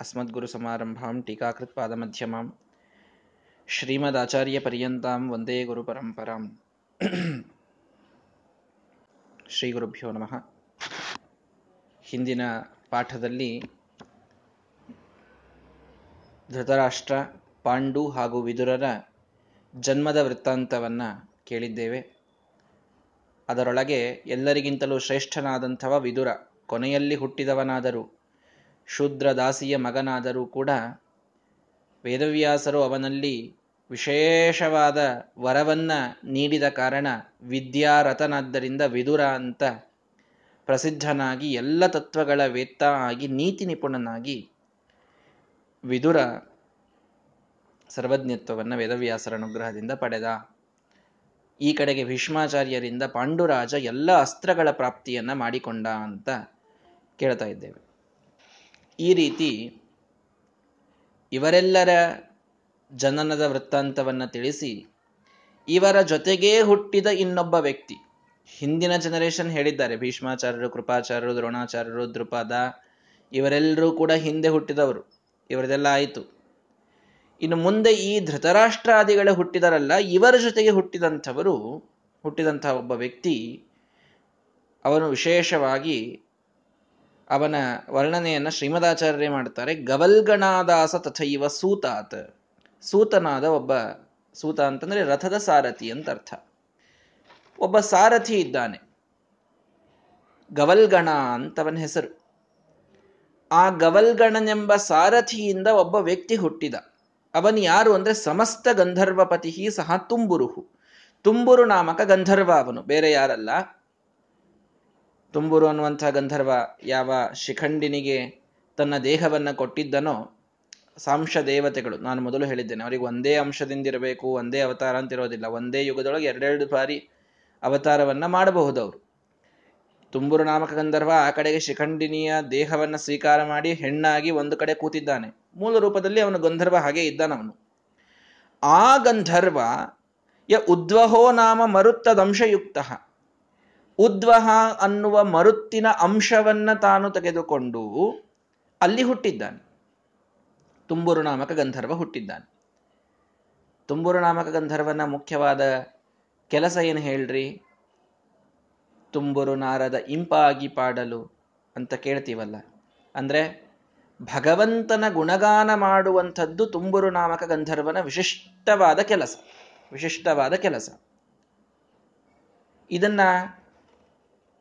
अस्मद्गुरुसमारम्भां टीकाकृत्पादमध्यमां ಶ್ರೀಮದಾಚಾರ್ಯಪರ್ಯಂತಾಂ ವಂದೇ ಗುರುಪರಂಪರಾಂ ಶ್ರೀ ಗುರುಭ್ಯೋ ನಮಃ ಹಿಂದಿನ ಪಾಠದಲ್ಲಿ ಧೃತರಾಷ್ಟ್ರ ಪಾಂಡು ಹಾಗೂ ವಿದುರರ ಜನ್ಮದ ವೃತ್ತಾಂತವನ್ನು ಕೇಳಿದ್ದೇವೆ ಅದರೊಳಗೆ ಎಲ್ಲರಿಗಿಂತಲೂ ಶ್ರೇಷ್ಠನಾದಂಥವ ವಿದುರ ಕೊನೆಯಲ್ಲಿ ಹುಟ್ಟಿದವನಾದರೂ ಶೂದ್ರ ದಾಸಿಯ ಮಗನಾದರೂ ಕೂಡ ವೇದವ್ಯಾಸರು ಅವನಲ್ಲಿ ವಿಶೇಷವಾದ ವರವನ್ನ ನೀಡಿದ ಕಾರಣ ವಿದ್ಯಾರಥನಾದ್ದರಿಂದ ವಿದುರ ಅಂತ ಪ್ರಸಿದ್ಧನಾಗಿ ಎಲ್ಲ ತತ್ವಗಳ ವೇತ್ತ ಆಗಿ ನೀತಿ ನಿಪುಣನಾಗಿ ವಿದುರ ಸರ್ವಜ್ಞತ್ವವನ್ನು ವೇದವ್ಯಾಸರ ಅನುಗ್ರಹದಿಂದ ಪಡೆದ. ಈ ಕಡೆಗೆ ಭೀಷ್ಮಾಚಾರ್ಯರಿಂದ ಪಾಂಡುರಾಜ ಎಲ್ಲ ಅಸ್ತ್ರಗಳ ಪ್ರಾಪ್ತಿಯನ್ನ ಮಾಡಿಕೊಂಡ ಅಂತ ಕೇಳ್ತಾ ಇದ್ದೇವೆ. ಈ ರೀತಿ ಇವರೆಲ್ಲರ ಜನನದ ವೃತ್ತಾಂತವನ್ನು ತಿಳಿಸಿ, ಇವರ ಜೊತೆಗೇ ಹುಟ್ಟಿದ ಇನ್ನೊಬ್ಬ ವ್ಯಕ್ತಿ. ಹಿಂದಿನ ಜನರೇಷನ್ ಹೇಳಿದ್ದಾರೆ, ಭೀಷ್ಮಾಚಾರ್ಯರು, ಕೃಪಾಚಾರ್ಯರು, ದ್ರೋಣಾಚಾರ್ಯರು ದೃಪದ ಇವರೆಲ್ಲರೂ ಕೂಡ ಹಿಂದೆ ಹುಟ್ಟಿದವರು. ಇವರದೆಲ್ಲ ಆಯಿತು. ಇನ್ನು ಮುಂದೆ ಈ ಧೃತರಾಷ್ಟ್ರಾದಿಗಳು ಹುಟ್ಟಿದರಲ್ಲ, ಇವರ ಜೊತೆಗೆ ಹುಟ್ಟಿದಂಥವರು, ಹುಟ್ಟಿದಂಥ ಒಬ್ಬ ವ್ಯಕ್ತಿ, ಅವನು ವಿಶೇಷವಾಗಿ ಅವನ ವರ್ಣನೆಯನ್ನು ಶ್ರೀಮದಾಚಾರ್ಯರೇ ಮಾಡ್ತಾರೆ ಗವಲ್ಗಣಾದಾಸ ತಥೈವ ಸೂತಾತ್. ಸೂತನಾದ ಒಬ್ಬ ಸೂತ ಅಂತಂದ್ರೆ ರಥದ ಸಾರಥಿ ಅಂತ ಅರ್ಥ. ಒಬ್ಬ ಸಾರಥಿ ಇದ್ದಾನೆ. ಗವಲ್ಗಣ ಅಂತವನ ಹೆಸರು. ಆ ಗವಲ್ಗಣನೆಂಬ ಸಾರಥಿಯಿಂದ ಒಬ್ಬ ವ್ಯಕ್ತಿ ಹುಟ್ಟಿದ. ಅವನು ಯಾರು ಅಂದ್ರೆ ಸಮಸ್ತ ಗಂಧರ್ವಪತಿ ಸಹ ತುಂಬುರುಹು. ತುಂಬುರು ನಾಮಕ ಗಂಧರ್ವ ಅವನು. ಬೇರೆ ಯಾರಲ್ಲ. ತುಂಬುರು ಅನ್ನುವಂಥ ಗಂಧರ್ವ ಯಾವ ಶಿಖಂಡಿನಿಗೆ ತನ್ನ ದೇಹವನ್ನು ಕೊಟ್ಟಿದ್ದನೋ ಸಾಂಶ ದೇವತೆಗಳು, ನಾನು ಮೊದಲು ಹೇಳಿದ್ದೇನೆ, ಅವರಿಗೆ ಒಂದೇ ಅಂಶದಿಂದಿರಬೇಕು, ಒಂದೇ ಅವತಾರ ಅಂತಿರೋದಿಲ್ಲ. ಒಂದೇ ಯುಗದೊಳಗೆ ಎರಡೆರಡು ಬಾರಿ ಅವತಾರವನ್ನ ಮಾಡಬಹುದು ಅವರು ತುಂಬುರು ನಾಮಕ ಗಂಧರ್ವ ಆ ಕಡೆಗೆ ಶಿಖಂಡಿನಿಯ ದೇಹವನ್ನು ಸ್ವೀಕಾರ ಮಾಡಿ ಹೆಣ್ಣಾಗಿ ಒಂದು ಕಡೆ ಕೂತಿದ್ದಾನೆ. ಮೂಲ ರೂಪದಲ್ಲಿ ಅವನು ಗಂಧರ್ವ ಹಾಗೆ ಇದ್ದಾನವನು. ಆ ಗಂಧರ್ವ ಯ ಉದ್ವಹೋ ನಾಮ ಮರುತ್ತದಂಶಯುಕ್ತ. ಉದ್ವಹ ಅನ್ನುವ ಮರುತ್ತಿನ ಅಂಶವನ್ನ ತಾನು ತೆಗೆದುಕೊಂಡು ಅಲ್ಲಿ ಹುಟ್ಟಿದ್ದಾನೆ. ತುಂಬುರು ನಾಮಕ ಗಂಧರ್ವ ಹುಟ್ಟಿದ್ದಾನೆ. ತುಂಬುರು ನಾಮಕ ಗಂಧರ್ವನ ಮುಖ್ಯವಾದ ಕೆಲಸ ಏನು ಹೇಳ್ರಿ? ತುಂಬುರು ನಾರದ ಇಂಪಾಗಿ ಪಾಡಲು ಅಂತ ಕೇಳ್ತೀವಲ್ಲ. ಅಂದ್ರೆ ಭಗವಂತನ ಗುಣಗಾನ ಮಾಡುವಂಥದ್ದು ತುಂಬುರು ನಾಮಕ ಗಂಧರ್ವನ ವಿಶಿಷ್ಟವಾದ ಕೆಲಸ. ವಿಶಿಷ್ಟವಾದ ಕೆಲಸ. ಇದನ್ನ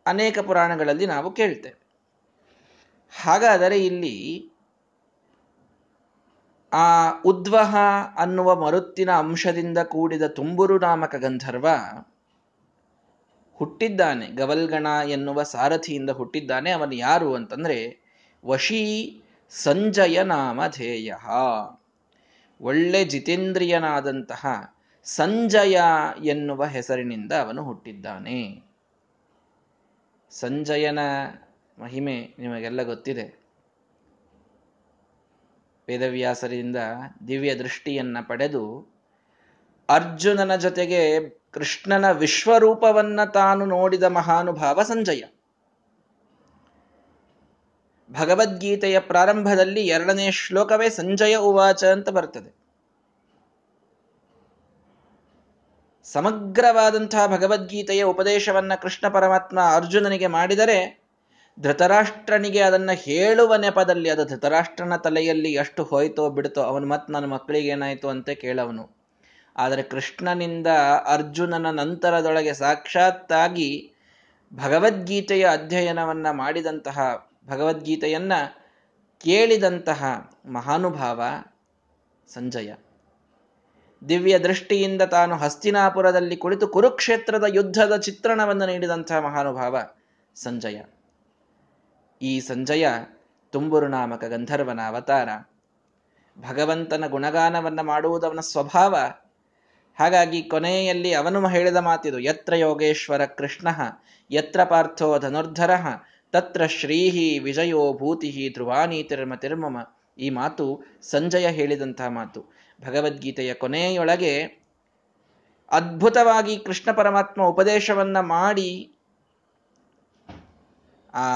ಅನೇಕ ಪುರಾಣಗಳಲ್ಲಿ ನಾವು ಕೇಳ್ತೇವೆ. ಹಾಗಾದರೆ ಇಲ್ಲಿ ಆ ಉದ್ವಹ ಅನ್ನುವ ಮರುತ್ತಿನ ಅಂಶದಿಂದ ಕೂಡಿದ ತುಂಬುರು ನಾಮಕ ಗಂಧರ್ವ ಹುಟ್ಟಿದ್ದಾನೆ. ಗವಲ್ಗಣ ಎನ್ನುವ ಸಾರಥಿಯಿಂದ ಹುಟ್ಟಿದ್ದಾನೆ. ಅವನು ಯಾರು ಅಂತಂದ್ರೆ ವಶೀ ಸಂಜಯ ನಾಮಧೇಯ ಒಳ್ಳೆ ಜಿತೇಂದ್ರಿಯನಾದಂತಹ ಸಂಜಯ ಎನ್ನುವ ಹೆಸರಿನಿಂದ ಅವನು ಹುಟ್ಟಿದ್ದಾನೆ. ಸಂಜಯನ ಮಹಿಮೆ ನಿಮಗೆಲ್ಲ ಗೊತ್ತಿದೆ. ವೇದವ್ಯಾಸರಿಂದ ದಿವ್ಯ ದೃಷ್ಟಿಯನ್ನ ಪಡೆದು ಅರ್ಜುನನ ಜೊತೆಗೆ ಕೃಷ್ಣನ ವಿಶ್ವರೂಪವನ್ನ ತಾನು ನೋಡಿದ ಮಹಾನುಭಾವ ಸಂಜಯ. ಭಗವದ್ಗೀತೆಯ ಪ್ರಾರಂಭದಲ್ಲಿ ಎರಡನೇ ಶ್ಲೋಕವೇ ಸಂಜಯ ಉವಾಚ ಅಂತ ಬರ್ತದೆ. ಸಮಗ್ರವಾದಂತಹ ಭಗವದ್ಗೀತೆಯ ಉಪದೇಶವನ್ನ ಕೃಷ್ಣ ಪರಮಾತ್ಮ ಅರ್ಜುನನಿಗೆ ಮಾಡಿದರೆ ಧೃತರಾಷ್ಟ್ರನಿಗೆ ಅದನ್ನ ಹೇಳುವ ನೆಪದಲ್ಲಿ, ಅದು ಧೃತರಾಷ್ಟ್ರನ ತಲೆಯಲ್ಲಿ ಎಷ್ಟು ಹೋಯ್ತೋ ಬಿಡ್ತೋ ಅವನು ಮತ್ತೆ ನನ್ನ ಮಕ್ಕಳಿಗೆ ಏನಾಯ್ತು ಅಂತ ಕೇಳವನು. ಆದರೆ ಕೃಷ್ಣನಿಂದ ಅರ್ಜುನನ ನಂತರದೊಳಗೆ ಸಾಕ್ಷಾತ್ತಾಗಿ ಭಗವದ್ಗೀತೆಯ ಅಧ್ಯಯನವನ್ನ ಮಾಡಿದಂತಹ, ಭಗವದ್ಗೀತೆಯನ್ನ ಕೇಳಿದಂತಹ ಮಹಾನುಭಾವ ಸಂಜಯ. ದಿವ್ಯ ದೃಷ್ಟಿಯಿಂದ ತಾನು ಹಸ್ತಿನಾಪುರದಲ್ಲಿ ಕುಳಿತು ಕುರುಕ್ಷೇತ್ರದ ಯುದ್ಧದ ಚಿತ್ರಣವನ್ನು ನೀಡಿದಂತಹ ಮಹಾನುಭಾವ ಸಂಜಯ. ಈ ಸಂಜಯ ತುಂಬುರು ನಾಮಕ ಗಂಧರ್ವನ ಅವತಾರ. ಭಗವಂತನ ಗುಣಗಾನವನ್ನು ಮಾಡುವುದವನ ಸ್ವಭಾವ. ಹಾಗಾಗಿ ಕೊನೆಯಲ್ಲಿ ಅವನು ಹೇಳಿದ ಮಾತಿದು, ಯತ್ರ ಯೋಗೇಶ್ವರ ಕೃಷ್ಣ, ಯತ್ರ ಪಾರ್ಥೋ ಧನುರ್ಧರ, ತತ್ರ ಶ್ರೀಹಿ ವಿಜಯೋ ಭೂತಿ ಧ್ರುವಾನೀತಿರ್ಮ ತಿರ್ಮಮ ಈ ಮಾತು ಸಂಜಯ ಹೇಳಿದಂತಹ ಮಾತು. ಭಗವದ್ಗೀತೆಯ ಕೊನೆಯೊಳಗೆ ಅದ್ಭುತವಾಗಿ ಕೃಷ್ಣ ಪರಮಾತ್ಮ ಉಪದೇಶವನ್ನ ಮಾಡಿ ಆ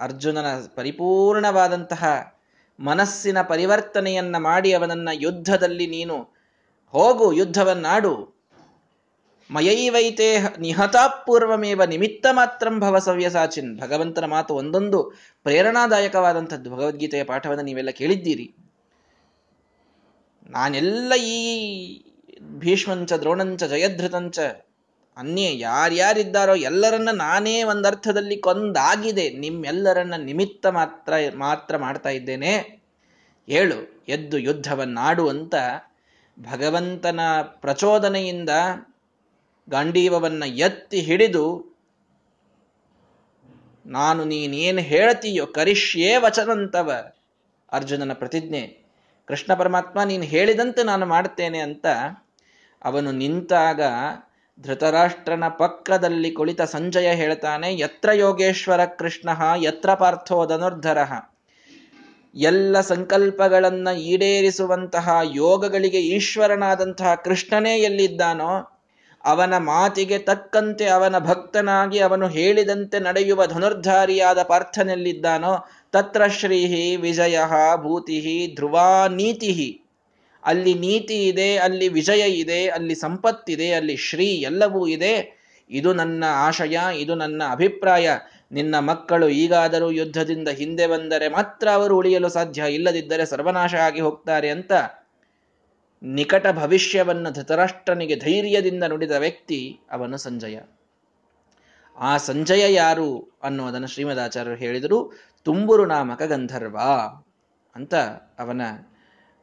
ಅರ್ಜುನನ ಪರಿಪೂರ್ಣವಾದಂತಹ ಮನಸ್ಸಿನ ಪರಿವರ್ತನೆಯನ್ನ ಮಾಡಿ ಅವನನ್ನ ಯುದ್ಧದಲ್ಲಿ ನೀನು ಹೋಗು, ಯುದ್ಧವನ್ನಾಡು. ಮಯೈವೈತೆ ನಿಹತಾಪೂರ್ವಮೇವ ನಿಮಿತ್ತ ಮಾತ್ರಂ ಭವ ಸವ್ಯಸಾಚಿನ್ ಭಗವಂತನ ಮಾತು ಒಂದೊಂದು ಪ್ರೇರಣಾದಾಯಕವಾದಂಥದ್ದು ಭಗವದ್ಗೀತೆಯ ಪಾಠವನ್ನು ನೀವೆಲ್ಲ ಕೇಳಿದ್ದೀರಿ. ನಾನೆಲ್ಲ ಈ ಭೀಷ್ಮಂಚ, ದ್ರೋಣಂಚ, ಜಯಧೃತಂಚ, ಅನ್ಯೇ ಯಾರ್ಯಾರಿದ್ದಾರೋ ಎಲ್ಲರನ್ನ ನಾನೇ ಒಂದರ್ಥದಲ್ಲಿ ಕೊಂದಾಗಿದೆ. ನಿಮ್ಮೆಲ್ಲರನ್ನ ನಿಮಿತ್ತ ಮಾತ್ರ ಮಾತ್ರ ಮಾಡ್ತಾ ಇದ್ದೇನೆ. ಹೇಳು ಎದ್ದು ಯುದ್ಧವನ್ನಾಡು ಅಂತ ಭಗವಂತನ ಪ್ರಚೋದನೆಯಿಂದ ಗಾಂಡೀವವನ್ನ ಎತ್ತಿ ಹಿಡಿದು, ನಾನು ನೀನೇನು ಹೇಳ್ತೀಯೋ ಕರಿಷ್ಯೇ ವಚನಂತವ ಅರ್ಜುನನ ಪ್ರತಿಜ್ಞೆ. ಕೃಷ್ಣ ಪರಮಾತ್ಮ, ನೀನು ಹೇಳಿದಂತೆ ನಾನು ಮಾಡ್ತೇನೆ ಅಂತ ಅವನು ನಿಂತಾಗ ಧೃತರಾಷ್ಟ್ರನ ಪಕ್ಕದಲ್ಲಿ ಕುಳಿತ ಸಂಜಯ ಹೇಳ್ತಾನೆ, ಯತ್ರ ಯೋಗೇಶ್ವರ ಕೃಷ್ಣ, ಯತ್ರ ಪಾರ್ಥೋ ಧನುರ್ಧರ, ಎಲ್ಲ ಸಂಕಲ್ಪಗಳನ್ನು ಈಡೇರಿಸುವಂತಹ ಯೋಗಗಳಿಗೆ ಈಶ್ವರನಾದಂತಹ ಕೃಷ್ಣನೇ ಎಲ್ಲಿದ್ದಾನೋ, ಅವನ ಮಾತಿಗೆ ತಕ್ಕಂತೆ ಅವನ ಭಕ್ತನಾಗಿ ಅವನು ಹೇಳಿದಂತೆ ನಡೆಯುವ ಧನುರ್ಧಾರಿಯಾದ ಪಾರ್ಥನೆಲ್ಲಿದ್ದಾನೋ ತತ್ರ ಶ್ರೀಹಿ ವಿಜಯ ಭೂತಿ ಧ್ರುವ ನೀತಿ. ಅಲ್ಲಿ ನೀತಿ ಇದೆ, ಅಲ್ಲಿ ವಿಜಯ ಇದೆ, ಅಲ್ಲಿ ಸಂಪತ್ತಿದೆ ಅಲ್ಲಿ ಶ್ರೀ ಎಲ್ಲವೂ ಇದೆ. ಇದು ನನ್ನ ಆಶಯ, ಇದು ನನ್ನ ಅಭಿಪ್ರಾಯ. ನಿನ್ನ ಮಕ್ಕಳು ಈಗಾದರೂ ಯುದ್ಧದಿಂದ ಹಿಂದೆ ಬಂದರೆ ಮಾತ್ರ ಅವರು ಉಳಿಯಲು ಸಾಧ್ಯ. ಇಲ್ಲದಿದ್ದರೆ ಸರ್ವನಾಶ ಆಗಿ ಹೋಗ್ತಾರೆ ಅಂತ ನಿಕಟ ಭವಿಷ್ಯವನ್ನು ಧೃತರಾಷ್ಟ್ರನಿಗೆ ಧೈರ್ಯದಿಂದ ನುಡಿದ ವ್ಯಕ್ತಿ ಅವನು ಸಂಜಯ. ಆ ಸಂಜಯ ಯಾರು ಅನ್ನೋದನ್ನು ಶ್ರೀಮದಾಚಾರ್ಯರು ಹೇಳಿದರು. ತುಂಬುರು ನಾಮಕ ಗಂಧರ್ವ ಅಂತ ಅವನ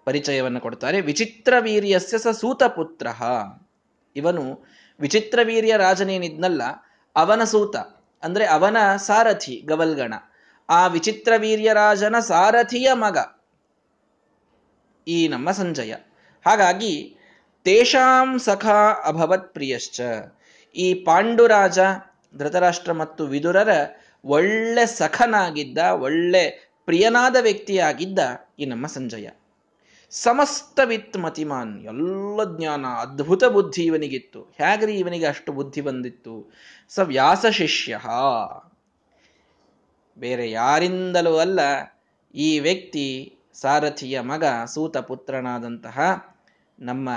ಪರಿಚಯವನ್ನು ಕೊಡ್ತಾರೆ. ವಿಚಿತ್ರ ವೀರ್ಯಸ್ಯ ಸ ಸೂತಪುತ್ರ. ಇವನು ವಿಚಿತ್ರ ವೀರ್ಯ ರಾಜನೇನಿದ್ನಲ್ಲ, ಅವನ ಸೂತ, ಅಂದ್ರೆ ಅವನ ಸಾರಥಿ ಗವಲ್ಗಣ. ಆ ವಿಚಿತ್ರ ವೀರ್ಯ ರಾಜನ ಸಾರಥಿಯ ಮಗ ಈ ನಮ್ಮ ಸಂಜಯ. ಹಾಗಾಗಿ ತೇಷಾಂ ಸಖಾ ಅಭವತ್ ಪ್ರಿಯಶ್ಚ ಈ ಪಾಂಡುರಾಜ, ಧೃತರಾಷ್ಟ್ರ ಮತ್ತು ವಿದುರರ ಒಳ್ಳೆ ಸಖನಾಗಿದ್ದ, ಒಳ್ಳೆ ಪ್ರಿಯನಾದ ವ್ಯಕ್ತಿಯಾಗಿದ್ದ ಈ ನಮ್ಮ ಸಂಜಯ. ಸಮಸ್ತ ವಿತ್ ಮತಿಮಾನ್, ಎಲ್ಲ ಜ್ಞಾನ, ಅದ್ಭುತ ಬುದ್ಧಿ ಇವನಿಗಿತ್ತು. ಹೇಗ್ರಿ ಇವನಿಗೆ ಅಷ್ಟು ಬುದ್ಧಿ ಬಂದಿತ್ತು? ಸ ವ್ಯಾಸ ಶಿಷ್ಯ ಬೇರೆ ಯಾರಿಂದಲೂ ಅಲ್ಲ, ಈ ವ್ಯಕ್ತಿ ಸಾರಥಿಯ ಮಗ, ಸೂತ ಪುತ್ರನಾದಂತಹ ನಮ್ಮ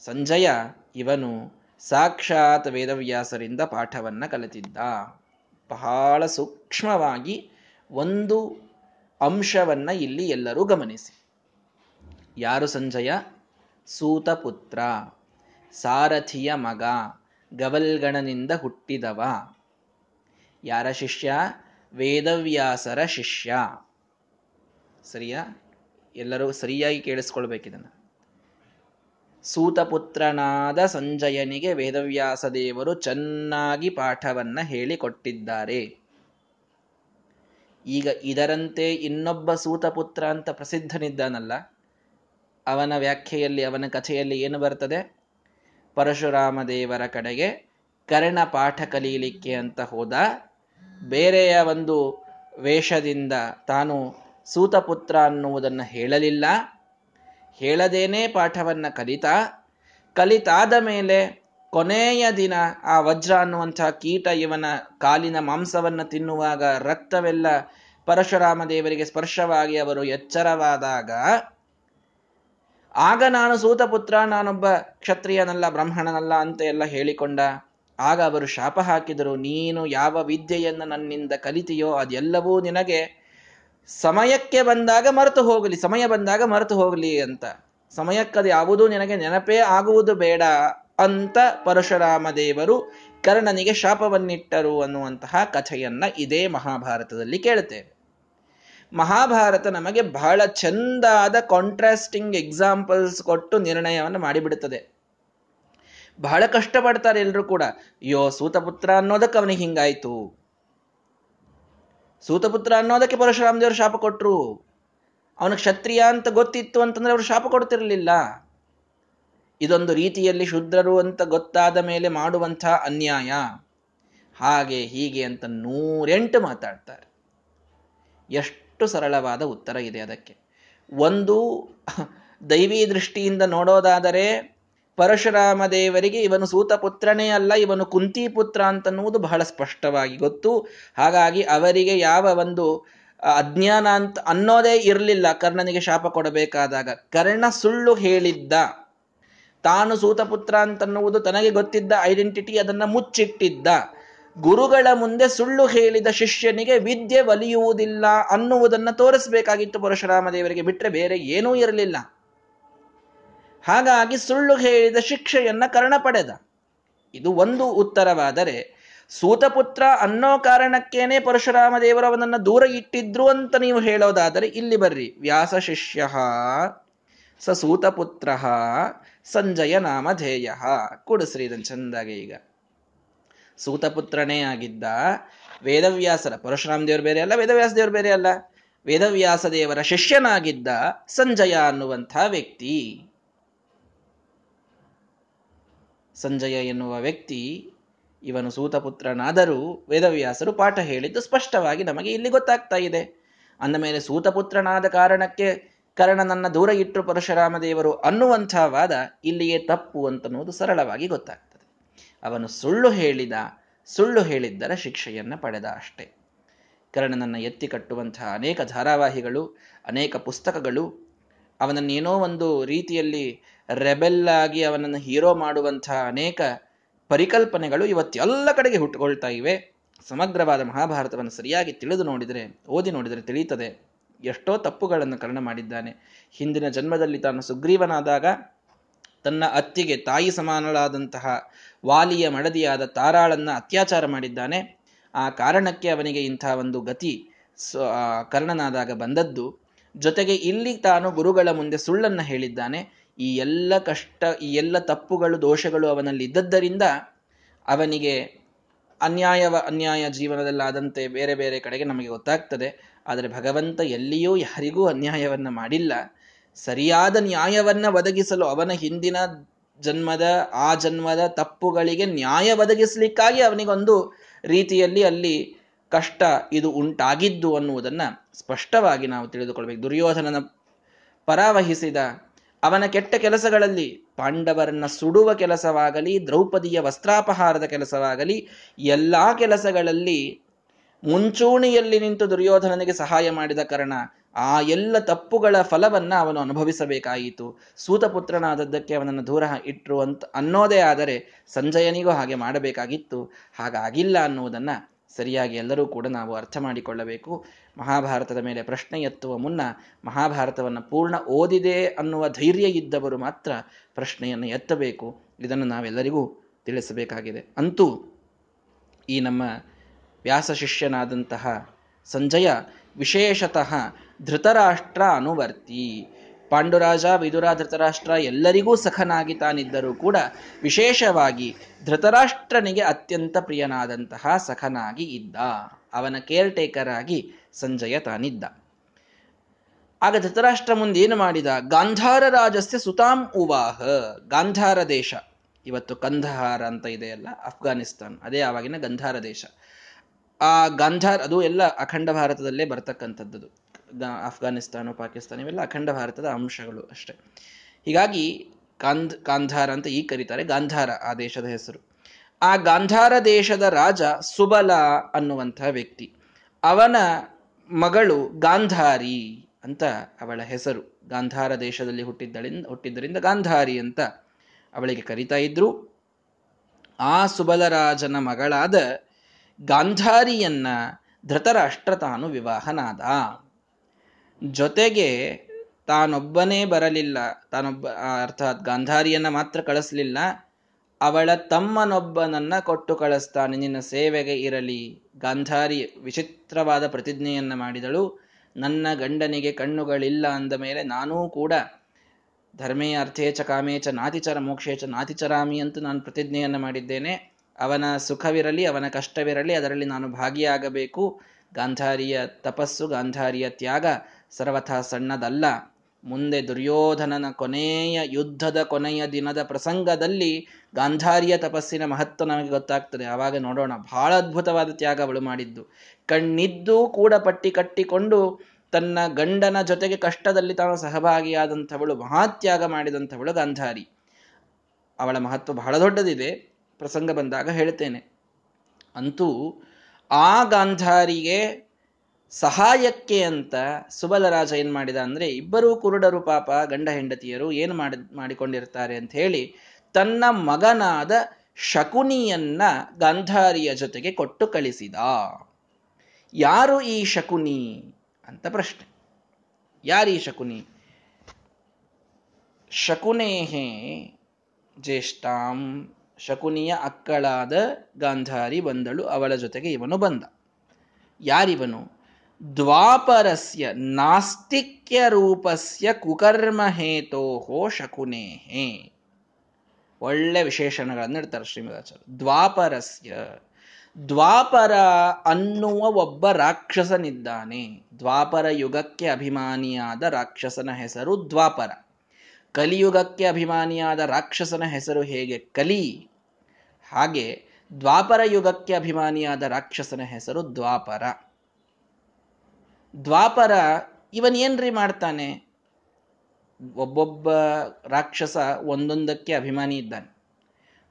ಸಂಜಯ ಇವನು ಸಾಕ್ಷಾತ್ ವೇದವ್ಯಾಸರಿಂದ ಪಾಠವನ್ನ ಕಲಿತಿದ್ದ. ಬಹಳ ಸೂಕ್ಷ್ಮವಾಗಿ ಒಂದು ಅಂಶವನ್ನ ಇಲ್ಲಿ ಎಲ್ಲರೂ ಗಮನಿಸಿ. ಯಾರು ಸಂಜಯ? ಸೂತಪುತ್ರ. ಸಾರಥಿಯ ಮಗ. ಗವಲ್ಗಣನಿಂದ ಹುಟ್ಟಿದವ. ಯಾರ ಶಿಷ್ಯ? ವೇದವ್ಯಾಸರ ಶಿಷ್ಯ. ಸರಿಯಾ? ಎಲ್ಲರೂ ಸರಿಯಾಗಿ ಕೇಳಿಸ್ಕೊಳ್ಬೇಕಿದನ್ನು. ಸೂತಪುತ್ರನಾದ ಸಂಜಯನಿಗೆ ವೇದವ್ಯಾಸ ದೇವರು ಚೆನ್ನಾಗಿ ಪಾಠವನ್ನ ಹೇಳಿಕೊಟ್ಟಿದ್ದಾರೆ. ಈಗ ಇದರಂತೆ ಇನ್ನೊಬ್ಬ ಸೂತಪುತ್ರ ಅಂತ ಪ್ರಸಿದ್ಧನಿದ್ದಾನಲ್ಲ, ಅವನ ವ್ಯಾಖ್ಯೆಯಲ್ಲಿ, ಅವನ ಕಥೆಯಲ್ಲಿ ಏನು ಬರ್ತದೆ? ಪರಶುರಾಮ ದೇವರ ಕಡೆಗೆ ಕರ್ಣ ಪಾಠ ಕಲೀಲಿಕ್ಕೆ ಅಂತ ಹೋದ ಬೇರೆಯ ಒಂದು ವೇಷದಿಂದ ತಾನು ಸೂತಪುತ್ರ ಅನ್ನುವುದನ್ನು ಹೇಳಲಿಲ್ಲ. ಹೇಳದೇನೆ ಪಾಠವನ್ನ ಕಲಿತಾ, ಕಲಿತಾದ ಮೇಲೆ ಕೊನೆಯ ದಿನ ಆ ವಜ್ರ ಅನ್ನುವಂತಹ ಕೀಟ ಇವನ ಕಾಲಿನ ಮಾಂಸವನ್ನು ತಿನ್ನುವಾಗ ರಕ್ತವೆಲ್ಲ ಪರಶುರಾಮ ದೇವರಿಗೆ ಸ್ಪರ್ಶವಾಗಿ ಅವರು ಎಚ್ಚರವಾದಾಗ, ಆಗ ನಾನು ಸೂತಪುತ್ರ, ನಾನೊಬ್ಬ ಕ್ಷತ್ರಿಯನಲ್ಲ, ಬ್ರಾಹ್ಮಣನಲ್ಲ ಅಂತ ಎಲ್ಲ ಹೇಳಿಕೊಂಡ, ಆಗ ಅವರು ಶಾಪ ಹಾಕಿದರು, ನೀನು ಯಾವ ವಿದ್ಯೆಯನ್ನು ನನ್ನಿಂದ ಕಲಿತೀಯೋ ಅದೆಲ್ಲವೂ ನಿನಗೆ ಸಮಯಕ್ಕೆ ಬಂದಾಗ ಮರೆತು ಹೋಗಲಿ, ಸಮಯ ಬಂದಾಗ ಮರೆತು ಹೋಗಲಿ ಅಂತ. ಸಮಯಕ್ಕದು ಯಾವುದೂ ನಿನಗೆ ನೆನಪೇ ಆಗುವುದು ಬೇಡ ಅಂತ ಪರಶುರಾಮ ದೇವರು ಕರ್ಣನಿಗೆ ಶಾಪವನ್ನಿಟ್ಟರು ಅನ್ನುವಂತಹ ಕಥೆಯನ್ನ ಇದೇ ಮಹಾಭಾರತದಲ್ಲಿ ಕೇಳುತ್ತೇವೆ. ಮಹಾಭಾರತ ನಮಗೆ ಬಹಳ ಚಂದಾದ ಕಾಂಟ್ರಾಸ್ಟಿಂಗ್ ಎಕ್ಸಾಂಪಲ್ಸ್ ಕೊಟ್ಟು ನಿರ್ಣಯವನ್ನು ಮಾಡಿಬಿಡುತ್ತದೆ. ಬಹಳ ಕಷ್ಟಪಡ್ತಾರೆ ಎಲ್ಲರೂ ಕೂಡ. ಅಯ್ಯೋ, ಸೂತಪುತ್ರ ಅನ್ನೋದಕ್ಕೆ ಅವನಿಗೆ ಹಿಂಗಾಯ್ತು. ಸೂತಪುತ್ರ ಅನ್ನೋದಕ್ಕೆ ಪರಶುರಾಮ ದೇವರು ಶಾಪ ಕೊಟ್ಟರು ಅವನಿಗೆ ಕ್ಷತ್ರಿಯ ಅಂತ ಗೊತ್ತಿತ್ತು ಅಂತಂದ್ರೆ ಅವರು ಶಾಪ ಕೊಡ್ತಿರಲಿಲ್ಲ. ಇದೊಂದು ರೀತಿಯಲ್ಲಿ ಶುದ್ರರು ಅಂತ ಗೊತ್ತಾದ ಮೇಲೆ ಮಾಡುವಂಥ ಅನ್ಯಾಯ. ಹಾಗೆ ಹೀಗೆ ಅಂತ ನೂರೆಂಟು ಮಾತಾಡ್ತಾರೆ. ಎಷ್ಟು ಸರಳವಾದ ಉತ್ತರ ಇದೆ ಅದಕ್ಕೆ. ಒಂದು ದೈವಿ ದೃಷ್ಟಿಯಿಂದ ನೋಡೋದಾದರೆ ಪರಶುರಾಮ ದೇವರಿಗೆ ಇವನು ಸೂತಪುತ್ರನೇ ಅಲ್ಲ, ಇವನು ಕುಂತಿ ಪುತ್ರ ಅಂತನ್ನುವುದು ಬಹಳ ಸ್ಪಷ್ಟವಾಗಿ ಗೊತ್ತು. ಹಾಗಾಗಿ ಅವರಿಗೆ ಯಾವ ಒಂದು ಅಜ್ಞಾನ ಅಂತ ಅನ್ನೋದೇ ಇರಲಿಲ್ಲ. ಕರ್ಣನಿಗೆ ಶಾಪ ಕೊಡಬೇಕಾದಾಗ ಕರ್ಣ ಸುಳ್ಳು ಹೇಳಿದ್ದ. ತಾನು ಸೂತಪುತ್ರ ಅಂತನ್ನುವುದು ತನಗೆ ಗೊತ್ತಿದ್ದ, ಐಡೆಂಟಿಟಿ ಅದನ್ನು ಮುಚ್ಚಿಟ್ಟಿದ್ದ. ಗುರುಗಳ ಮುಂದೆ ಸುಳ್ಳು ಹೇಳಿದ ಶಿಷ್ಯನಿಗೆ ವಿದ್ಯೆ ಒಲಿಯುವುದಿಲ್ಲ ಅನ್ನುವುದನ್ನು ತೋರಿಸಬೇಕಾಗಿತ್ತು ಪರಶುರಾಮ ದೇವರಿಗೆ ಬಿಟ್ಟರೆ ಬೇರೆ ಏನೂ ಇರಲಿಲ್ಲ. ಹಾಗಾಗಿ ಸುಳ್ಳು ಹೇಳಿದ ಶಿಕ್ಷೆಯನ್ನು ಕರ್ಣ ಪಡೆದ. ಇದು ಒಂದು ಉತ್ತರವಾದರೆ, ಸೂತಪುತ್ರ ಅನ್ನೋ ಕಾರಣಕ್ಕೇನೆ ಪರಶುರಾಮ ದೇವರು ಅವನನ್ನು ದೂರ ಇಟ್ಟಿದ್ರು ಅಂತ ನೀವು ಹೇಳೋದಾದರೆ ಇಲ್ಲಿ ಬರ್ರಿ. ವ್ಯಾಸ ಶಿಷ್ಯ, ಸ ಸೂತಪುತ್ರ, ಸಂಜಯ ನಾಮಧೇಯ. ಕೂಡಿಸ್ರಿ ಇದನ್ನು ಚಂದಾಗೆ ಈಗ. ಸೂತಪುತ್ರನೇ ಆಗಿದ್ದ ವೇದವ್ಯಾಸರ, ಪರಶುರಾಮ ದೇವರು ಬೇರೆ ಅಲ್ಲ, ವೇದವ್ಯಾಸ ದೇವರು ಬೇರೆ ಅಲ್ಲ. ವೇದವ್ಯಾಸ ದೇವರ ಶಿಷ್ಯನಾಗಿದ್ದ ಸಂಜಯ ಅನ್ನುವಂಥ ವ್ಯಕ್ತಿ. ಸಂಜಯ ಎನ್ನುವ ವ್ಯಕ್ತಿ, ಇವನು ಸೂತಪುತ್ರನಾದರೂ ವೇದವ್ಯಾಸರು ಪಾಠ ಹೇಳಿದ್ದು ಸ್ಪಷ್ಟವಾಗಿ ನಮಗೆ ಇಲ್ಲಿ ಗೊತ್ತಾಗ್ತಾ ಇದೆ. ಅಂದ ಮೇಲೆ ಸೂತಪುತ್ರನಾದ ಕಾರಣಕ್ಕೆ ಕರ್ಣನನ್ನ ದೂರ ಇಟ್ಟರು ಪರಶುರಾಮ ದೇವರು ಅನ್ನುವಂಥ ವಾದ ಇಲ್ಲಿಯೇ ತಪ್ಪು ಅಂತನ್ನುವುದು ಸರಳವಾಗಿ ಗೊತ್ತಾಗ್ತದೆ. ಅವನು ಸುಳ್ಳು ಹೇಳಿದ, ಸುಳ್ಳು ಹೇಳಿದ್ದರ ಶಿಕ್ಷೆಯನ್ನು ಪಡೆದ ಅಷ್ಟೇ. ಕರ್ಣನನ್ನು ಎತ್ತಿ ಕಟ್ಟುವಂತಹ ಅನೇಕ ಧಾರಾವಾಹಿಗಳು, ಅನೇಕ ಪುಸ್ತಕಗಳು, ಅವನನ್ನೇನೋ ಒಂದು ರೀತಿಯಲ್ಲಿ ರೆಬೆಲ್ ಆಗಿ ಅವನನ್ನು ಹೀರೋ ಮಾಡುವಂತಹ ಅನೇಕ ಪರಿಕಲ್ಪನೆಗಳು ಇವತ್ತೆಲ್ಲ ಕಡೆಗೆ ಹುಟ್ಟುಕೊಳ್ತಾ ಇವೆ. ಸಮಗ್ರವಾದ ಮಹಾಭಾರತವನ್ನು ಸರಿಯಾಗಿ ತಿಳಿದು ನೋಡಿದರೆ, ಓದಿ ನೋಡಿದರೆ ತಿಳಿಯುತ್ತದೆ. ಎಷ್ಟೋ ತಪ್ಪುಗಳನ್ನು ಕರ್ಣ ಮಾಡಿದ್ದಾನೆ. ಹಿಂದಿನ ಜನ್ಮದಲ್ಲಿ ತಾನು ಸುಗ್ರೀವನಾದಾಗ ತನ್ನ ಅತ್ತಿಗೆ ತಾಯಿ ಸಮಾನಳಾದಂತಹ ವಾಲಿಯ ಮಡದಿಯಾದ ತಾರಾಳನ್ನ ಅತ್ಯಾಚಾರ ಮಾಡಿದ್ದಾನೆ. ಆ ಕಾರಣಕ್ಕೆ ಅವನಿಗೆ ಇಂಥ ಒಂದು ಗತಿ ಕರ್ಣನಾದಾಗ ಬಂದದ್ದು. ಜೊತೆಗೆ ಇಲ್ಲಿ ತಾನು ಗುರುಗಳ ಮುಂದೆ ಸುಳ್ಳನ್ನು ಹೇಳಿದ್ದಾನೆ. ಈ ಎಲ್ಲ ಕಷ್ಟ, ಈ ಎಲ್ಲ ತಪ್ಪುಗಳು, ದೋಷಗಳು ಅವನಲ್ಲಿ ಇದ್ದದ್ದರಿಂದ ಅವನಿಗೆ ಅನ್ಯಾಯವ ಅನ್ಯಾಯ ಜೀವನದಲ್ಲಾದಂತೆ ಬೇರೆ ಬೇರೆ ಕಡೆಗೆ ನಮಗೆ ಗೊತ್ತಾಗ್ತದೆ. ಆದರೆ ಭಗವಂತ ಎಲ್ಲಿಯೂ ಯಾರಿಗೂ ಅನ್ಯಾಯವನ್ನು ಮಾಡಿಲ್ಲ. ಸರಿಯಾದ ನ್ಯಾಯವನ್ನು ಒದಗಿಸಲು ಅವನ ಹಿಂದಿನ ಜನ್ಮದ, ಆ ಜನ್ಮದ ತಪ್ಪುಗಳಿಗೆ ನ್ಯಾಯ ಒದಗಿಸಲಿಕ್ಕಾಗಿ ಅವನಿಗೊಂದು ರೀತಿಯಲ್ಲಿ ಅಲ್ಲಿ ಕಷ್ಟ ಇದು ಉಂಟಾಗಿದ್ದು ಅನ್ನುವುದನ್ನು ಸ್ಪಷ್ಟವಾಗಿ ನಾವು ತಿಳಿದುಕೊಳ್ಬೇಕು. ದುರ್ಯೋಧನನ ಪರಾವಹಿಸಿದ ಅವನ ಕೆಟ್ಟ ಕೆಲಸಗಳಲ್ಲಿ ಪಾಂಡವರನ್ನ ಸುಡುವ ಕೆಲಸವಾಗಲಿ, ದ್ರೌಪದಿಯ ವಸ್ತ್ರಾಪಹಾರದ ಕೆಲಸವಾಗಲಿ, ಎಲ್ಲಾ ಕೆಲಸಗಳಲ್ಲಿ ಮುಂಚೂಣಿಯಲ್ಲಿ ನಿಂತು ದುರ್ಯೋಧನನಿಗೆ ಸಹಾಯ ಮಾಡಿದ ಕಾರಣ ಆ ಎಲ್ಲ ತಪ್ಪುಗಳ ಫಲವನ್ನ ಅವನು ಅನುಭವಿಸಬೇಕಾಯಿತು. ಸೂತಪುತ್ರನಾದದ್ದಕ್ಕೆ ಅವನನ್ನು ದೂರ ಇಟ್ಟರು ಅಂತ ಅನ್ನೋದೇ ಆದರೆ ಸಂಜಯನಿಗೂ ಹಾಗೆ ಮಾಡಬೇಕಾಗಿತ್ತು. ಹಾಗಾಗಿಲ್ಲ ಅನ್ನುವುದನ್ನ ಸರಿಯಾಗಿ ಎಲ್ಲರೂ ಕೂಡ ನಾವು ಅರ್ಥ ಮಾಡಿಕೊಳ್ಳಬೇಕು. ಮಹಾಭಾರತದ ಮೇಲೆ ಪ್ರಶ್ನೆ ಎತ್ತುವ ಮುನ್ನ ಮಹಾಭಾರತವನ್ನು ಪೂರ್ಣ ಓದಿದೆ ಅನ್ನುವ ಧೈರ್ಯ ಇದ್ದವರು ಮಾತ್ರ ಪ್ರಶ್ನೆಯನ್ನು ಎತ್ತಬೇಕು. ಇದನ್ನು ನಾವೆಲ್ಲರಿಗೂ ತಿಳಿಸಬೇಕಾಗಿದೆ. ಅಂತೂ ಈ ನಮ್ಮ ವ್ಯಾಸ ಶಿಷ್ಯನಾದಂತಹ ಸಂಜಯ ವಿಶೇಷತಃ ಧೃತರಾಷ್ಟ್ರ ಅನುವರ್ತಿ. ಪಾಂಡುರಾಜ, ವಿದುರ ಧೃತರಾಷ್ಟ್ರ ಎಲ್ಲರಿಗೂ ಸಖನಾಗಿ ತಾನಿದ್ದರೂ ಕೂಡ ವಿಶೇಷವಾಗಿ ಧೃತರಾಷ್ಟ್ರನಿಗೆ ಅತ್ಯಂತ ಪ್ರಿಯನಾದಂತಹ ಸಖನಾಗಿ ಇದ್ದ. ಅವನ ಕೇರ್ ಟೇಕರ್ ಆಗಿ ಸಂಜಯ ತಾನಿದ್ದ. ಆಗ ಧೃತರಾಷ್ಟ್ರ ಮುಂದೆ ಏನು ಮಾಡಿದ? ಗಾಂಧಾರ ರಾಜಸ್ಯ ಸುತಾಂ ಉವಾಹ, ಗಾಂಧಾರ ದೇಶ. ಇವತ್ತು ಕಂದಹಾರ ಅಂತ ಇದೆಯಲ್ಲ ಅಫ್ಘಾನಿಸ್ತಾನ್ ಅದೇ ಆವಾಗಿನ ಗಂಧಾರ ದೇಶ. ಆ ಗಾಂಧಾರ್, ಅದು ಎಲ್ಲ ಅಖಂಡ ಭಾರತದಲ್ಲೇ ಬರ್ತಕ್ಕಂಥದ್ದು. ಅಫ್ಘಾನಿಸ್ತಾನ ಪಾಕಿಸ್ತಾನ ಇವೆಲ್ಲ ಅಖಂಡ ಭಾರತದ ಅಂಶಗಳು ಅಷ್ಟೇ. ಹೀಗಾಗಿ ಕಾಂಧ್ ಗಾಂಧಾರ ಅಂತ ಈ ಕರೀತಾರೆ, ಗಾಂಧಾರ ಆ ದೇಶದ ಹೆಸರು. ಆ ಗಾಂಧಾರ ದೇಶದ ರಾಜ ಸುಬಲ ಅನ್ನುವಂತಹ ವ್ಯಕ್ತಿ. ಅವನ ಮಗಳು ಗಾಂಧಾರಿ ಅಂತ ಅವಳ ಹೆಸರು. ಗಾಂಧಾರ ದೇಶದಲ್ಲಿ ಹುಟ್ಟಿದ್ದಳಿಂದ ಹುಟ್ಟಿದ್ದರಿಂದ ಗಾಂಧಾರಿ ಅಂತ ಅವಳಿಗೆ ಕರಿತಾ ಇದ್ರು. ಆ ಸುಬಲರಾಜನ ಮಗಳಾದ ಗಾಂಧಾರಿಯನ್ನ ಧೃತರಾಷ್ಟ್ರ ತಾನು ವಿವಾಹನಾದ. ಜೊತೆಗೆ ತಾನೊಬ್ಬನೇ ಬರಲಿಲ್ಲ, ತಾನೊಬ್ಬ ಅರ್ಥಾತ್ ಗಾಂಧಾರಿಯನ್ನ ಮಾತ್ರ ಕಳಿಸ್ಲಿಲ್ಲ, ಅವಳ ತಮ್ಮನೊಬ್ಬನನ್ನ ಕೊಟ್ಟು ಕಳಿಸ್ತಾನೆ, ನಿನ್ನ ಸೇವೆಗೆ ಇರಲಿ. ಗಾಂಧಾರಿ ವಿಚಿತ್ರವಾದ ಪ್ರತಿಜ್ಞೆಯನ್ನ ಮಾಡಿದಳು. ನನ್ನ ಗಂಡನಿಗೆ ಕಣ್ಣುಗಳಿಲ್ಲ ಅಂದ ಮೇಲೆ ನಾನೂ ಕೂಡ ಧರ್ಮೇ ಅರ್ಥೇಚ ಕಾಮೇಚ ನಾತಿಚರ ಮೋಕ್ಷೇಚ ನಾತಿಚರಾಮಿ ಅಂತ ನಾನು ಪ್ರತಿಜ್ಞೆಯನ್ನು ಮಾಡಿದ್ದೇನೆ. ಅವನ ಸುಖವಿರಲಿ, ಅವನ ಕಷ್ಟವಿರಲಿ, ಅದರಲ್ಲಿ ನಾನು ಭಾಗಿಯಾಗಬೇಕು. ಗಾಂಧಾರಿಯ ತಪಸ್ಸು, ಗಾಂಧಾರಿಯ ತ್ಯಾಗ. ಸರ್ವಥಾ ಸಣ್ಣದಲ್ಲ. ಮುಂದೆ ದುರ್ಯೋಧನನ ಕೊನೆಯ ಯುದ್ಧದ ಕೊನೆಯ ದಿನದ ಪ್ರಸಂಗದಲ್ಲಿ ಗಾಂಧಾರಿಯ ತಪಸ್ಸಿನ ಮಹತ್ವ ನಮಗೆ ಗೊತ್ತಾಗ್ತದೆ. ಆವಾಗ ನೋಡೋಣ. ಬಹಳ ಅದ್ಭುತವಾದ ತ್ಯಾಗ ಅವಳು ಮಾಡಿದ್ದು. ಕಣ್ಣಿದ್ದು ಕೂಡ ಪಟ್ಟಿ ಕಟ್ಟಿಕೊಂಡು ತನ್ನ ಗಂಡನ ಜೊತೆಗೆ ಕಷ್ಟದಲ್ಲಿ ತಾನು ಸಹಭಾಗಿಯಾದಂಥವಳು, ಮಹಾತ್ಯಾಗ ಮಾಡಿದಂಥವಳು ಗಾಂಧಾರಿ. ಅವಳ ಮಹತ್ವ ಬಹಳ ದೊಡ್ಡದಿದೆ. ಪ್ರಸಂಗ ಬಂದಾಗ ಹೇಳ್ತೇನೆ. ಅಂತೂ ಆ ಗಾಂಧಾರಿಗೆ ಸಹಾಯಕ್ಕೆ ಅಂತ ಸುಬಲರಾಜ ಏನ್ ಮಾಡಿದ ಅಂದ್ರೆ, ಇಬ್ಬರೂ ಕುರುಡರು ಪಾಪ ಗಂಡ ಹೆಂಡತಿಯರು ಏನು ಮಾಡಿ, ಮಾಡಿಕೊಂಡಿರ್ತಾರೆ ಅಂತ ಹೇಳಿ ತನ್ನ ಮಗನಾದ ಶಕುನಿಯನ್ನ ಗಾಂಧಾರಿಯ ಜೊತೆಗೆ ಕೊಟ್ಟು ಕಳಿಸಿದ. ಯಾರು ಈ ಶಕುನಿ ಅಂತ ಪ್ರಶ್ನೆ. ಯಾರು ಈ ಶಕುನಿ? ಶಕುನೇಹೇ ಜ್ಯೇಷ್ಠಾಂ. ಶಕುನಿಯ ಅಕ್ಕಳಾದ ಗಾಂಧಾರಿ ಬಂದಳು, ಅವಳ ಜೊತೆಗೆ ಇವನು ಬಂದ. ಯಾರಿವನು? ದ್ವಾಪರಸ್ಯ ನಾಸ್ತಿಕ್ಯ ರೂಪಸ್ಯ ಕುಕರ್ಮ ಹೇತೋಹೋ ಶಕುನೇಹೇ. ಒಳ್ಳೆ ವಿಶೇಷಣಗಳನ್ನು ಇಡ್ತಾರೆ ಶ್ರೀಮದಾಚಾರ್ಯ. ದ್ವಾಪರಸ್ಯ. ದ್ವಾಪರ ಅನ್ನುವ ಒಬ್ಬ ರಾಕ್ಷಸನಿದ್ದಾನೆ. ದ್ವಾಪರ ಯುಗಕ್ಕೆ ಅಭಿಮಾನಿಯಾದ ರಾಕ್ಷಸನ ಹೆಸರು ದ್ವಾಪರ. ಕಲಿಯುಗಕ್ಕೆ ಅಭಿಮಾನಿಯಾದ ರಾಕ್ಷಸನ ಹೆಸರು ಹೇಗೆ? ಕಲಿ. ಹಾಗೆ ದ್ವಾಪರ ಯುಗಕ್ಕೆ ಅಭಿಮಾನಿಯಾದ ರಾಕ್ಷಸನ ಹೆಸರು ದ್ವಾಪರ. ದ್ವಾಪರ ಇವನ್ ಏನ್ರಿ ಮಾಡ್ತಾನೆ? ಒಬ್ಬೊಬ್ಬ ರಾಕ್ಷಸ ಒಂದೊಂದಕ್ಕೆ ಅಭಿಮಾನಿ ಇದ್ದಾನೆ.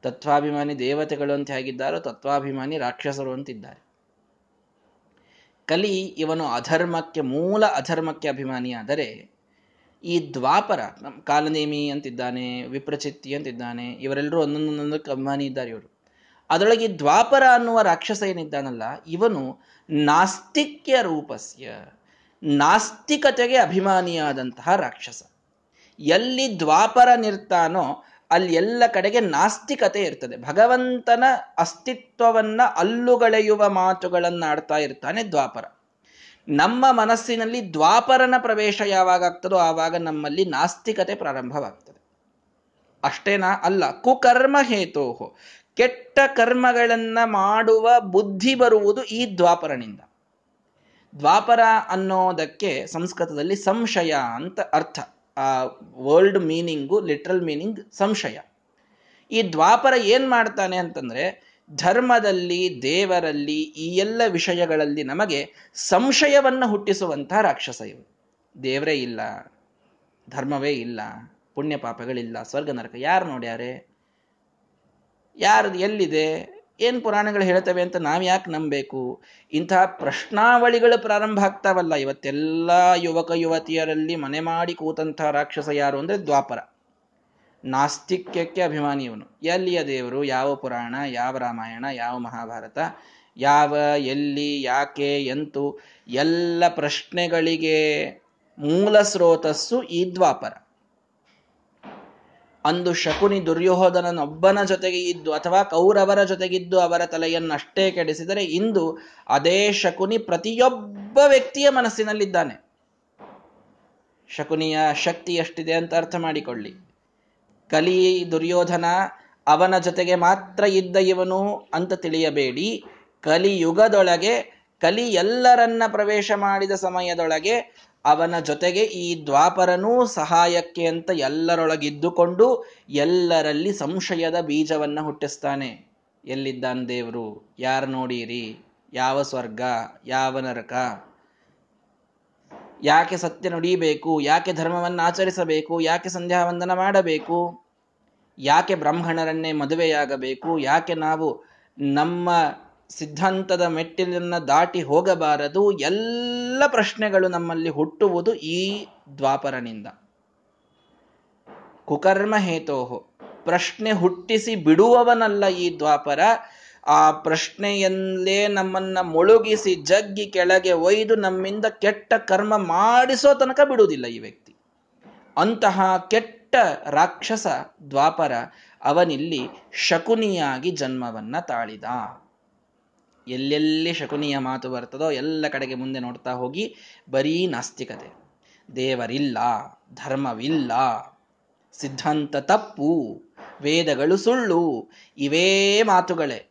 ತತ್ವಾಭಿಮಾನಿ ದೇವತೆಗಳು ಅಂತ ಹೇಗಿದ್ದಾರೋ ತತ್ವಾಭಿಮಾನಿ ರಾಕ್ಷಸರು ಅಂತಿದ್ದಾರೆ. ಕಲಿ ಇವನು ಅಧರ್ಮಕ್ಕೆ, ಮೂಲ ಅಧರ್ಮಕ್ಕೆ ಅಭಿಮಾನಿಯಾದರೆ ಈ ದ್ವಾಪರ ಕಾಲನೇಮಿ ಅಂತಿದ್ದಾನೆ, ವಿಪ್ರಚಿತ್ತಿ ಅಂತಿದ್ದಾನೆ, ಇವರೆಲ್ಲರೂ ಒಂದೊಂದೊಂದಕ್ಕೆ ಅಭಿಮಾನಿ ಇದ್ದಾರೆ ಇವರು. ಅದರೊಳಗೆ ದ್ವಾಪರ ಅನ್ನುವ ರಾಕ್ಷಸ ಏನಿದ್ದಾನಲ್ಲ, ಇವನು ನಾಸ್ತಿಕ್ಯ ರೂಪಸ್ಯ, ನಾಸ್ತಿಕತೆಗೆ ಅಭಿಮಾನಿಯಾದಂತಹ ರಾಕ್ಷಸ. ಎಲ್ಲಿ ದ್ವಾಪರ ನಿರ್ತಾನೋ, ಅಲ್ಲಿ ಎಲ್ಲ ಕಡೆಗೆ ನಾಸ್ತಿಕತೆ ಇರ್ತದೆ. ಭಗವಂತನ ಅಸ್ತಿತ್ವವನ್ನ ಅಲ್ಲುಗಳೆಯುವ ಮಾತುಗಳನ್ನಾಡ್ತಾ ಇರ್ತಾನೆ ದ್ವಾಪರ. ನಮ್ಮ ಮನಸ್ಸಿನಲ್ಲಿ ದ್ವಾಪರನ ಪ್ರವೇಶ ಯಾವಾಗ ಆಗ್ತದೋ ಆವಾಗ ನಮ್ಮಲ್ಲಿ ನಾಸ್ತಿಕತೆ ಪ್ರಾರಂಭವಾಗ್ತದೆ. ಅಷ್ಟೇನಾ ಅಲ್ಲ, ಕುಕರ್ಮ ಹೇತೋಹೋ ಕೆಟ್ಟ ಕರ್ಮಗಳನ್ನ ಮಾಡುವ ಬುದ್ಧಿ ಬರುವುದು ಈ ದ್ವಾಪರನಿಂದ. ದ್ವಾಪರ ಅನ್ನೋದಕ್ಕೆ ಸಂಸ್ಕೃತದಲ್ಲಿ ಸಂಶಯ ಅಂತ ಅರ್ಥ. ಆ ವರ್ಲ್ಡ್ ಮೀನಿಂಗು ಲಿಟ್ರಲ್ ಮೀನಿಂಗ್ ಸಂಶಯ. ಈ ದ್ವಾಪರ ಏನ್ ಮಾಡ್ತಾನೆ ಅಂತಂದ್ರೆ ಧರ್ಮದಲ್ಲಿ, ದೇವರಲ್ಲಿ ಈ ಎಲ್ಲ ವಿಷಯಗಳಲ್ಲಿ ನಮಗೆ ಸಂಶಯವನ್ನು ಹುಟ್ಟಿಸುವಂತಹ ರಾಕ್ಷಸ ಇವು ದೇವರೇ ಇಲ್ಲ, ಧರ್ಮವೇ ಇಲ್ಲ ಪುಣ್ಯ ಪಾಪಗಳಿಲ್ಲ ಸ್ವರ್ಗ ನರಕ ಯಾರು ನೋಡ್ಯಾರೆ? ಯಾರು ಎಲ್ಲಿದೆ? ಏನು ಪುರಾಣಗಳು ಹೇಳ್ತವೆ ಅಂತ ನಾವು ಯಾಕೆ ನಂಬಬೇಕು? ಇಂತಹ ಪ್ರಶ್ನಾವಳಿಗಳು ಪ್ರಾರಂಭ ಆಗ್ತಾವಲ್ಲ, ಇವತ್ತೆಲ್ಲ ಯುವಕ ಯುವತಿಯರಲ್ಲಿ ಮನೆ ಮಾಡಿ ಕೂತಂತಹ ರಾಕ್ಷಸ ಯಾರು ಅಂದರೆ ದ್ವಾಪರ. ನಾಸ್ತಿಕ್ಯಕ್ಕೆ ಅಭಿಮಾನಿ ಇವನು. ಎಲ್ಲಿಯ ದೇವರು? ಯಾವ ಪುರಾಣ? ಯಾವ ರಾಮಾಯಣ? ಯಾವ ಮಹಾಭಾರತ? ಯಾವ, ಎಲ್ಲಿ, ಯಾಕೆ, ಎಂತು? ಎಲ್ಲ ಪ್ರಶ್ನೆಗಳಿಗೆ ಮೂಲ ಸ್ರೋತಸ್ಸು ಈ ದ್ವಾಪರ. ಅಂದು ಶಕುನಿ ದುರ್ಯೋಧನನೊಬ್ಬನ ಜೊತೆಗೆ ಇದ್ದು ಅಥವಾ ಕೌರವರ ಜೊತೆಗಿದ್ದು ಅವರ ತಲೆಯನ್ನಷ್ಟೇ ಕೆಡಿಸಿದರೆ ಇಂದು ಅದೇ ಶಕುನಿ ಪ್ರತಿಯೊಬ್ಬ ವ್ಯಕ್ತಿಯ ಮನಸ್ಸಿನಲ್ಲಿದ್ದಾನೆ. ಶಕುನಿಯ ಶಕ್ತಿ ಎಷ್ಟಿದೆ ಅಂತ ಅರ್ಥ ಮಾಡಿಕೊಳ್ಳಿ. ಕಲಿ ದುರ್ಯೋಧನ ಅವನ ಜೊತೆಗೆ ಮಾತ್ರ ಇದ್ದ ಇವನು ಅಂತ ತಿಳಿಯಬೇಡಿ. ಕಲಿಯುಗದೊಳಗೆ ಕಲಿ ಎಲ್ಲರನ್ನ ಪ್ರವೇಶ ಮಾಡಿದ ಸಮಯದೊಳಗೆ ಅವನ ಜೊತೆಗೆ ಈ ದ್ವಾಪರನೂ ಸಹಾಯಕ್ಕೆ ಅಂತ ಎಲ್ಲರೊಳಗಿದ್ದುಕೊಂಡು ಎಲ್ಲರಲ್ಲಿ ಸಂಶಯದ ಬೀಜವನ್ನ ಹುಟ್ಟಿಸ್ತಾನೆ. ಎಲ್ಲಿದ್ದಾನೆ ದೇವರು? ಯಾರು ನೋಡಿರಿ? ಯಾವ ಸ್ವರ್ಗ? ಯಾವ ನರಕ? ಯಾಕೆ ಸತ್ಯ ನುಡಿಬೇಕು? ಯಾಕೆ ಧರ್ಮವನ್ನು ಆಚರಿಸಬೇಕು? ಯಾಕೆ ಸಂಧ್ಯಾ ವಂದನ ಮಾಡಬೇಕು? ಯಾಕೆ ಬ್ರಾಹ್ಮಣರನ್ನೇ ಮದುವೆಯಾಗಬೇಕು? ಯಾಕೆ ನಾವು ನಮ್ಮ ಸಿದ್ಧಾಂತದ ಮೆಟ್ಟಿಲನ್ನು ದಾಟಿ ಹೋಗಬಾರದು. ಎಲ್ಲ ಪ್ರಶ್ನೆಗಳು ನಮ್ಮಲ್ಲಿ ಹುಟ್ಟುವುದು ಈ ದ್ವಾಪರನಿಂದ. ಕುಕರ್ಮ ಹೇತೋಹೋ. ಪ್ರಶ್ನೆ ಹುಟ್ಟಿಸಿ ಬಿಡುವವನಲ್ಲ ಈ ದ್ವಾಪರ. ಆ ಪ್ರಶ್ನೆಯಲ್ಲೇ ನಮ್ಮನ್ನ ಮುಳುಗಿಸಿ ಜಗ್ಗಿ ಕೆಳಗೆ ಒಯ್ದು ನಮ್ಮಿಂದ ಕೆಟ್ಟ ಕರ್ಮ ಮಾಡಿಸೋ ತನಕ ಬಿಡುವುದಿಲ್ಲ ಈ ವ್ಯಕ್ತಿ. ಅಂತಹ ಕೆಟ್ಟ ರಾಕ್ಷಸ ದ್ವಾಪರ ಅವನಿಲ್ಲಿ ಶಕುನಿಯಾಗಿ ಜನ್ಮವನ್ನ ತಾಳಿದ. ಎಲ್ಲೆಲ್ಲಿ ಶಕುನಿಯ ಮಾತು ಬರ್ತದೋ ಎಲ್ಲ ಕಡೆಗೆ ಮುಂದೆ ನೋಡ್ತಾ ಹೋಗಿ ಬರೀ ನಾಸ್ತಿಕತೆ. ದೇವರಿಲ್ಲ, ಧರ್ಮವಿಲ್ಲ, ಸಿದ್ಧಾಂತ ತಪ್ಪು, ವೇದಗಳು ಸುಳ್ಳು, ಇವೇ ಮಾತುಗಳೇ.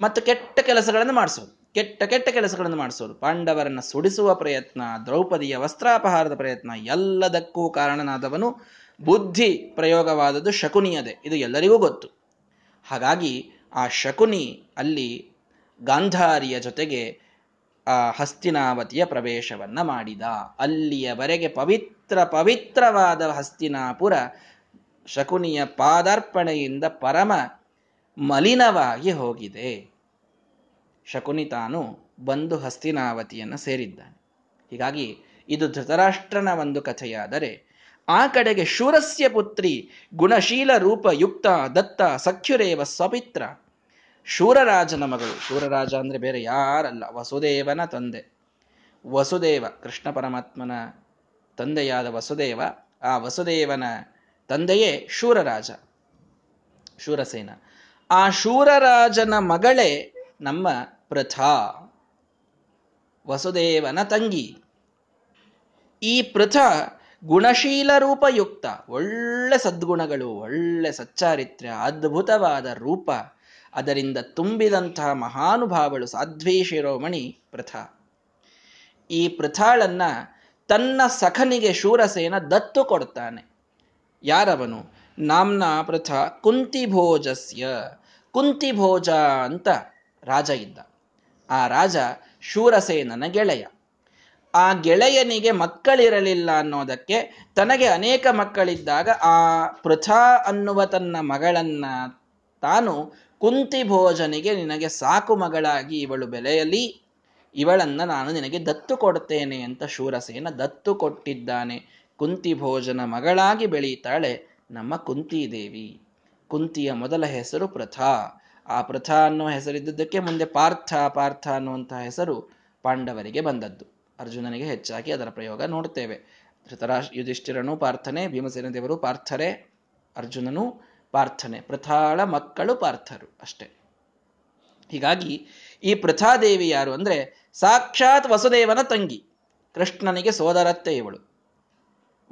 ಮತ್ತು ಕೆಟ್ಟ ಕೆಲಸಗಳನ್ನು ಮಾಡಿಸೋದು, ಕೆಟ್ಟ ಕೆಟ್ಟ ಕೆಲಸಗಳನ್ನು ಮಾಡಿಸೋದು. ಪಾಂಡವರನ್ನು ಸುಡಿಸುವ ಪ್ರಯತ್ನ, ದ್ರೌಪದಿಯ ವಸ್ತ್ರಾಪಹಾರದ ಪ್ರಯತ್ನ, ಎಲ್ಲದಕ್ಕೂ ಕಾರಣನಾದವನು ಬುದ್ಧಿ ಪ್ರಯೋಗವಾದದ್ದು ಶಕುನಿಯದೆ. ಇದು ಎಲ್ಲರಿಗೂ ಗೊತ್ತು. ಹಾಗಾಗಿ ಆ ಶಕುನಿ ಅಲ್ಲಿ ಗಾಂಧಾರಿಯ ಜೊತೆಗೆ ಆ ಹಸ್ತಿನಾವತಿಯ ಪ್ರವೇಶವನ್ನ ಮಾಡಿದ. ಅಲ್ಲಿಯವರೆಗೆ ಪವಿತ್ರ ಪವಿತ್ರವಾದ ಹಸ್ತಿನಾಪುರ ಶಕುನಿಯ ಪಾದಾರ್ಪಣೆಯಿಂದ ಪರಮ ಮಲಿನವಾಗಿ ಹೋಗಿದೆ. ಶಕುನಿ ತಾನು ಬಂದು ಹಸ್ತಿನಾವತಿಯನ್ನು ಸೇರಿದ್ದಾನೆ. ಹೀಗಾಗಿ ಇದು ಧೃತರಾಷ್ಟ್ರನ ಒಂದು ಕಥೆಯಾದರೆ ಆ ಕಡೆಗೆ ಶೂರಸ್ಯ ಪುತ್ರಿ ಗುಣಶೀಲ ರೂಪ ಯುಕ್ತ ದತ್ತ ಸಖ್ಯುರೇವ ಸ್ವಪಿತ್ರ ಶೂರರಾಜನ ಮಗಳು. ಶೂರರಾಜ ಅಂದರೆ ಬೇರೆ ಯಾರಲ್ಲ. ವಸುದೇವನ ತಂದೆ. ವಸುದೇವ, ಕೃಷ್ಣ ಪರಮಾತ್ಮನ ತಂದೆಯಾದ ವಸುದೇವ, ಆ ವಸುದೇವನ ತಂದೆಯೇ ಶೂರರಾಜ. ಶೂರಸೇನ. ಆ ಶೂರರಾಜನ ಮಗಳೇ ನಮ್ಮ ಪೃಥಾ ವಸುದೇವನ ತಂಗಿ. ಈ ಪೃಥ ಗುಣಶೀಲ ರೂಪಯುಕ್ತ. ಒಳ್ಳೆ ಸದ್ಗುಣಗಳು, ಒಳ್ಳೆ ಸಚ್ಚಾರಿತ್ರ್ಯ, ಅದ್ಭುತವಾದ ರೂಪ. ಅದರಿಂದ ತುಂಬಿದಂತಹ ಮಹಾನುಭಾವಳು ಸಾಧ್ವೀ ಶಿರೋಮಣಿ ಪೃಥಾ ಈ ಪೃಥಾಳನ್ನ ತನ್ನ ಸಖನಿಗೆ ಶೂರಸೇನ ದತ್ತು ಕೊಡ್ತಾನೆ. ಯಾರವನು? ನಾಮ್ನ ಭೋಜಸ್ಯ ಕುಂತಿಭೋಜಸ್ಯ. ಕುಂತಿಭೋಜ ಅಂತ ರಾಜ ಇದ್ದ. ಆ ರಾಜ ಶೂರಸೇನನ ಗೆಳೆಯ. ಆ ಗೆಳೆಯನಿಗೆ ಮಕ್ಕಳಿರಲಿಲ್ಲ ಅನ್ನೋದಕ್ಕೆ ತನಗೆ ಅನೇಕ ಮಕ್ಕಳಿದ್ದಾಗ ಆ ಪೃಥಾ ಅನ್ನುವ ತನ್ನ ಮಗಳನ್ನ ತಾನು ಕುಂತಿ ಭೋಜನಿಗೆ ನಿನಗೆ ಸಾಕು ಮಗಳಾಗಿ ಇವಳು ಬೆಲೆಯಲಿ ಇವಳನ್ನ ನಾನು ನಿನಗೆ ದತ್ತು ಕೊಡ್ತೇನೆ ಅಂತ ಶೂರಸೇನ ದತ್ತು ಕೊಟ್ಟಿದ್ದಾನೆ. ಕುಂತಿ ಭೋಜನ ಮಗಳಾಗಿ ಬೆಳೀತಾಳೆ ನಮ್ಮ ಕುಂತಿದೇವಿ ಕುಂತಿಯ ಮೊದಲ ಹೆಸರು ಪ್ರಥಾ. ಆ ಪ್ರಥಾ ಅನ್ನೋ ಹೆಸರಿದ್ದಕ್ಕೆ ಮುಂದೆ ಪಾರ್ಥ ಪಾರ್ಥ ಅನ್ನುವಂತಹ ಹೆಸರು ಪಾಂಡವರಿಗೆ ಬಂದದ್ದು. ಅರ್ಜುನನಿಗೆ ಹೆಚ್ಚಾಗಿ ಅದರ ಪ್ರಯೋಗ ನೋಡ್ತೇವೆ. ಧೃತರಾಶ್ ಯುಧಿಷ್ಠಿರನು ಪಾರ್ಥನೆ, ಭೀಮಸೇನ ದೇವರು ಪಾರ್ಥರೆ, ಅರ್ಜುನನು ಪಾರ್ಥನೆ, ಪ್ರಥಾಳ ಮಕ್ಕಳು ಪಾರ್ಥರು ಅಷ್ಟೇ. ಹೀಗಾಗಿ ಈ ಪ್ರಥಾದೇವಿ ಯಾರು ಅಂದ್ರೆ ಸಾಕ್ಷಾತ್ ವಸುದೇವನ ತಂಗಿ, ಕೃಷ್ಣನಿಗೆ ಸೋದರತ್ತೆ ಇವಳು.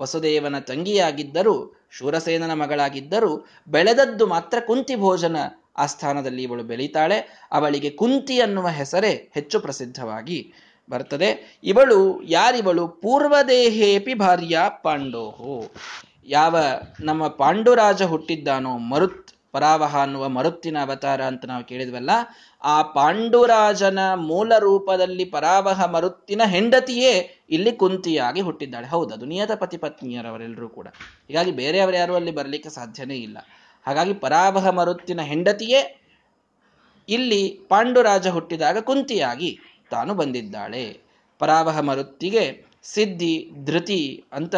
ವಸುದೇವನ ತಂಗಿಯಾಗಿದ್ದರೂ, ಶೂರಸೇನನ ಮಗಳಾಗಿದ್ದರೂ, ಬೆಳೆದದ್ದು ಮಾತ್ರ ಕುಂತಿ ಭೋಜನ ಆ ಸ್ಥಾನದಲ್ಲಿ ಇವಳು ಬೆಳೀತಾಳೆ. ಅವಳಿಗೆ ಕುಂತಿ ಅನ್ನುವ ಹೆಸರೇ ಹೆಚ್ಚು ಪ್ರಸಿದ್ಧವಾಗಿ ಬರ್ತದೆ. ಇವಳು ಯಾರಿವಳು? ಪೂರ್ವದೇಹೇಪಿ ಭಾರ್ಯ ಪಾಂಡೋಹೋ. ಯಾವ ನಮ್ಮ ಪಾಂಡುರಾಜ ಹುಟ್ಟಿದ್ದಾನೋ ಮರುತ್, ಪರಾವಹ ಅನ್ನುವ ಮರುತ್ತಿನ ಅವತಾರ ಅಂತ ನಾವು ಕೇಳಿದ್ವಲ್ಲ, ಆ ಪಾಂಡುರಾಜನ ಮೂಲ ರೂಪದಲ್ಲಿ ಪರಾವಹ ಮರುತ್ತಿನ ಹೆಂಡತಿಯೇ ಇಲ್ಲಿ ಕುಂತಿಯಾಗಿ ಹುಟ್ಟಿದ್ದಾಳೆ. ಹೌದು, ಅದು ನಿಯತ ಪತಿ ಪತ್ನಿಯರವರೆಲ್ಲರೂ ಕೂಡ. ಹೀಗಾಗಿ ಬೇರೆಯವರು ಯಾರು ಅಲ್ಲಿ ಬರಲಿಕ್ಕೆ ಸಾಧ್ಯನೇ ಇಲ್ಲ. ಹಾಗಾಗಿ ಪರಾವಹ ಮರುತ್ತಿನ ಹೆಂಡತಿಯೇ ಇಲ್ಲಿ ಪಾಂಡುರಾಜ ಹುಟ್ಟಿದಾಗ ಕುಂತಿಯಾಗಿ ತಾನು ಬಂದಿದ್ದಾಳೆ. ಪರಾವಹ ಮರುತ್ತಿಗೆ ಸಿದ್ಧಿ, ಧೃತಿ ಅಂತ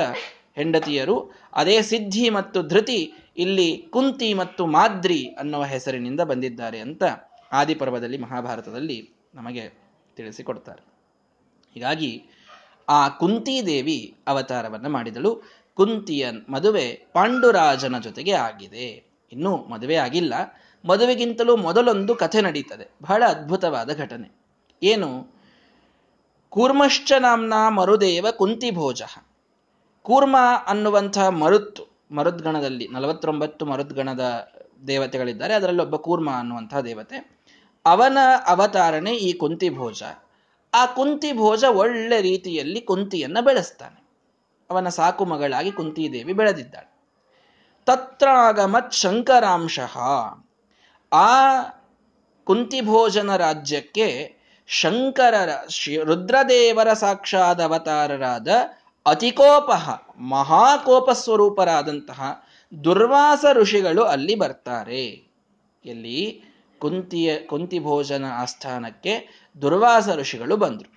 ಹೆಂಡತಿಯರು, ಅದೇ ಸಿದ್ಧಿ ಮತ್ತು ಧೃತಿ, ಇಲ್ಲಿ ಕುಂತಿ ಮತ್ತು ಮಾದ್ರಿ ಅನ್ನುವ ಹೆಸರಿನಿಂದ ಬಂದಿದ್ದಾರೆ ಅಂತ ಆದಿಪರ್ವದಲ್ಲಿ ಮಹಾಭಾರತದಲ್ಲಿ ನಮಗೆ ತಿಳಿಸಿಕೊಡ್ತಾರೆ. ಹೀಗಾಗಿ ಆ ಕುಂತಿದೇವಿ ಅವತಾರವನ್ನು ಮಾಡಿದಳು. ಕುಂತಿಯ ಮದುವೆ ಪಾಂಡುರಾಜನ ಜೊತೆಗೆ ಆಗಿದೆ. ಇನ್ನೂ ಮದುವೆ ಆಗಿಲ್ಲ. ಮದುವೆಗಿಂತಲೂ ಮೊದಲೊಂದು ಕಥೆ ನಡೀತದೆ. ಬಹಳ ಅದ್ಭುತವಾದ ಘಟನೆ. ಏನು? ಕೂರ್ಮಶ್ಚ ನಾಮ್ನ ಮರುದೇವ ಕುಂತಿಭೋಜ ಕೂರ್ಮ ಅನ್ನುವಂಥ ಮರುತ್, ಮರುದ್ಗಣದಲ್ಲಿ, ನಲವತ್ತೊಂಬತ್ತು ಮರುದ್ಗಣದ ದೇವತೆಗಳಿದ್ದಾರೆ. ಅದರಲ್ಲಿ ಒಬ್ಬ ಕೂರ್ಮ ಅನ್ನುವಂತಹ ದೇವತೆ. ಅವನ ಅವತಾರಣೆ ಈ ಕುಂತಿ ಭೋಜ ಆ ಕುಂತಿ ಭೋಜ ಒಳ್ಳೆ ರೀತಿಯಲ್ಲಿ ಕುಂತಿಯನ್ನ ಬೆಳೆಸ್ತಾನೆ. ಅವನ ಸಾಕು ಮಗಳಾಗಿ ಕುಂತಿದೇವಿ ಬೆಳೆದಿದ್ದಾಳೆ. ತತ್ರಾಗಮತ್ ಶಂಕರಾಂಶಃ. ಆ ಕುಂತಿಭೋಜನ ರಾಜ್ಯಕ್ಕೆ ಶಂಕರರ ರುದ್ರದೇವರ ಸಾಕ್ಷಾದ ಅವತಾರರಾದ ಅತಿಕೋಪಹ ಮಹಾಕೋಪ ಸ್ವರೂಪರಾದಂತಹ ದುರ್ವಾಸ ಋಷಿಗಳು ಅಲ್ಲಿ ಬರ್ತಾರೆ. ಎಲ್ಲಿ ಕುಂತಿಯ ಕುಂತಿ ಭೋಜನ ಆಸ್ಥಾನಕ್ಕೆ ದುರ್ವಾಸ ಋಷಿಗಳು ಬಂದರು.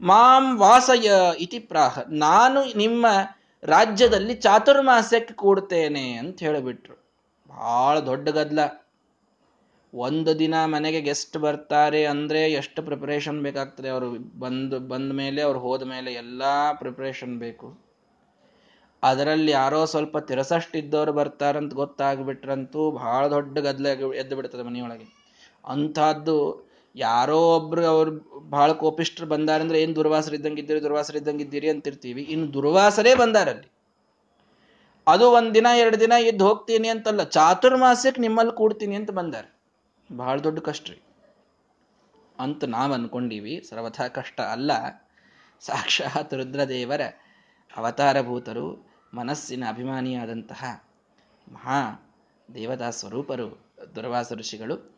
ಮಾಂ ವಾಸಯ ಇತಿ ಪ್ರಾಹ, ನಾನು ನಿಮ್ಮ ರಾಜ್ಯದಲ್ಲಿ ಚಾತುರ್ಮಾಸ್ಯಕ್ಕೆ ಕೂಡ್ತೇನೆ ಅಂತ ಹೇಳಿಬಿಟ್ರು. ಬಹಳ ದೊಡ್ಡ ಗದ್ಲ. ಒಂದು ದಿನ ಮನೆಗೆ ಗೆಸ್ಟ್ ಬರ್ತಾರೆ ಅಂದರೆ ಎಷ್ಟು ಪ್ರಿಪ್ರೇಷನ್ ಬೇಕಾಗ್ತದೆ? ಅವರು ಬಂದು, ಬಂದ ಮೇಲೆ, ಅವ್ರು ಹೋದ ಮೇಲೆ ಎಲ್ಲ ಪ್ರಿಪ್ರೇಷನ್ ಬೇಕು. ಅದರಲ್ಲಿ ಯಾರೋ ಸ್ವಲ್ಪ ತಿರಸಷ್ಟಿದ್ದವ್ರು ಬರ್ತಾರಂತ ಗೊತ್ತಾಗ್ಬಿಟ್ರಂತೂ ಭಾಳ ದೊಡ್ಡ ಗದ್ದಲ ಎದ್ದು ಬಿಡ್ತದೆ ಮನೆಯೊಳಗೆ. ಅಂಥದ್ದು ಯಾರೋ ಒಬ್ರು ಅವ್ರು ಭಾಳ ಕೋಪಿಷ್ಟ್ರು ಬಂದಾರಂದ್ರೆ ಏನು ದುರ್ವಾಸರಿದ್ದಂಗೆ ಇದ್ದೀರಿ ದುರ್ವಾಸರಿದ್ದಂಗೆ ಇದ್ದೀರಿ ಅಂತಿರ್ತೀವಿ. ಇನ್ನು ದುರ್ವಾಸರೇ ಬಂದಾರಲ್ಲಿ ಅದು ಒಂದಿನ ದಿನ, ಎರಡು ದಿನ ಎದ್ದು ಹೋಗ್ತೀನಿ ಅಂತಲ್ಲ ಚಾತುರ್ಮಾಸಕ್ಕೆ ನಿಮ್ಮಲ್ಲಿ ಕೂಡ್ತೀನಿ ಅಂತ ಬಂದಾರೆ. ಬಹಳ ದೊಡ್ಡ ಕಷ್ಟ ರೀ. ಅಂತ ನಾವು ಅನ್ಕೊಂಡೀವಿ, ಸರ್ವಥಾ ಕಷ್ಟ ಅಲ್ಲ. ಸಾಕ್ಷಾತ್ ರುದ್ರದೇವರ ಅವತಾರಭೂತರು, ಮನಸ್ಸಿನ ಅಭಿಮಾನಿಯಾದಂತಹ ಮಹಾ ದೇವತಾ ಸ್ವರೂಪರು, ದುರ್ವಾಸ ಋಷಿಗಳು.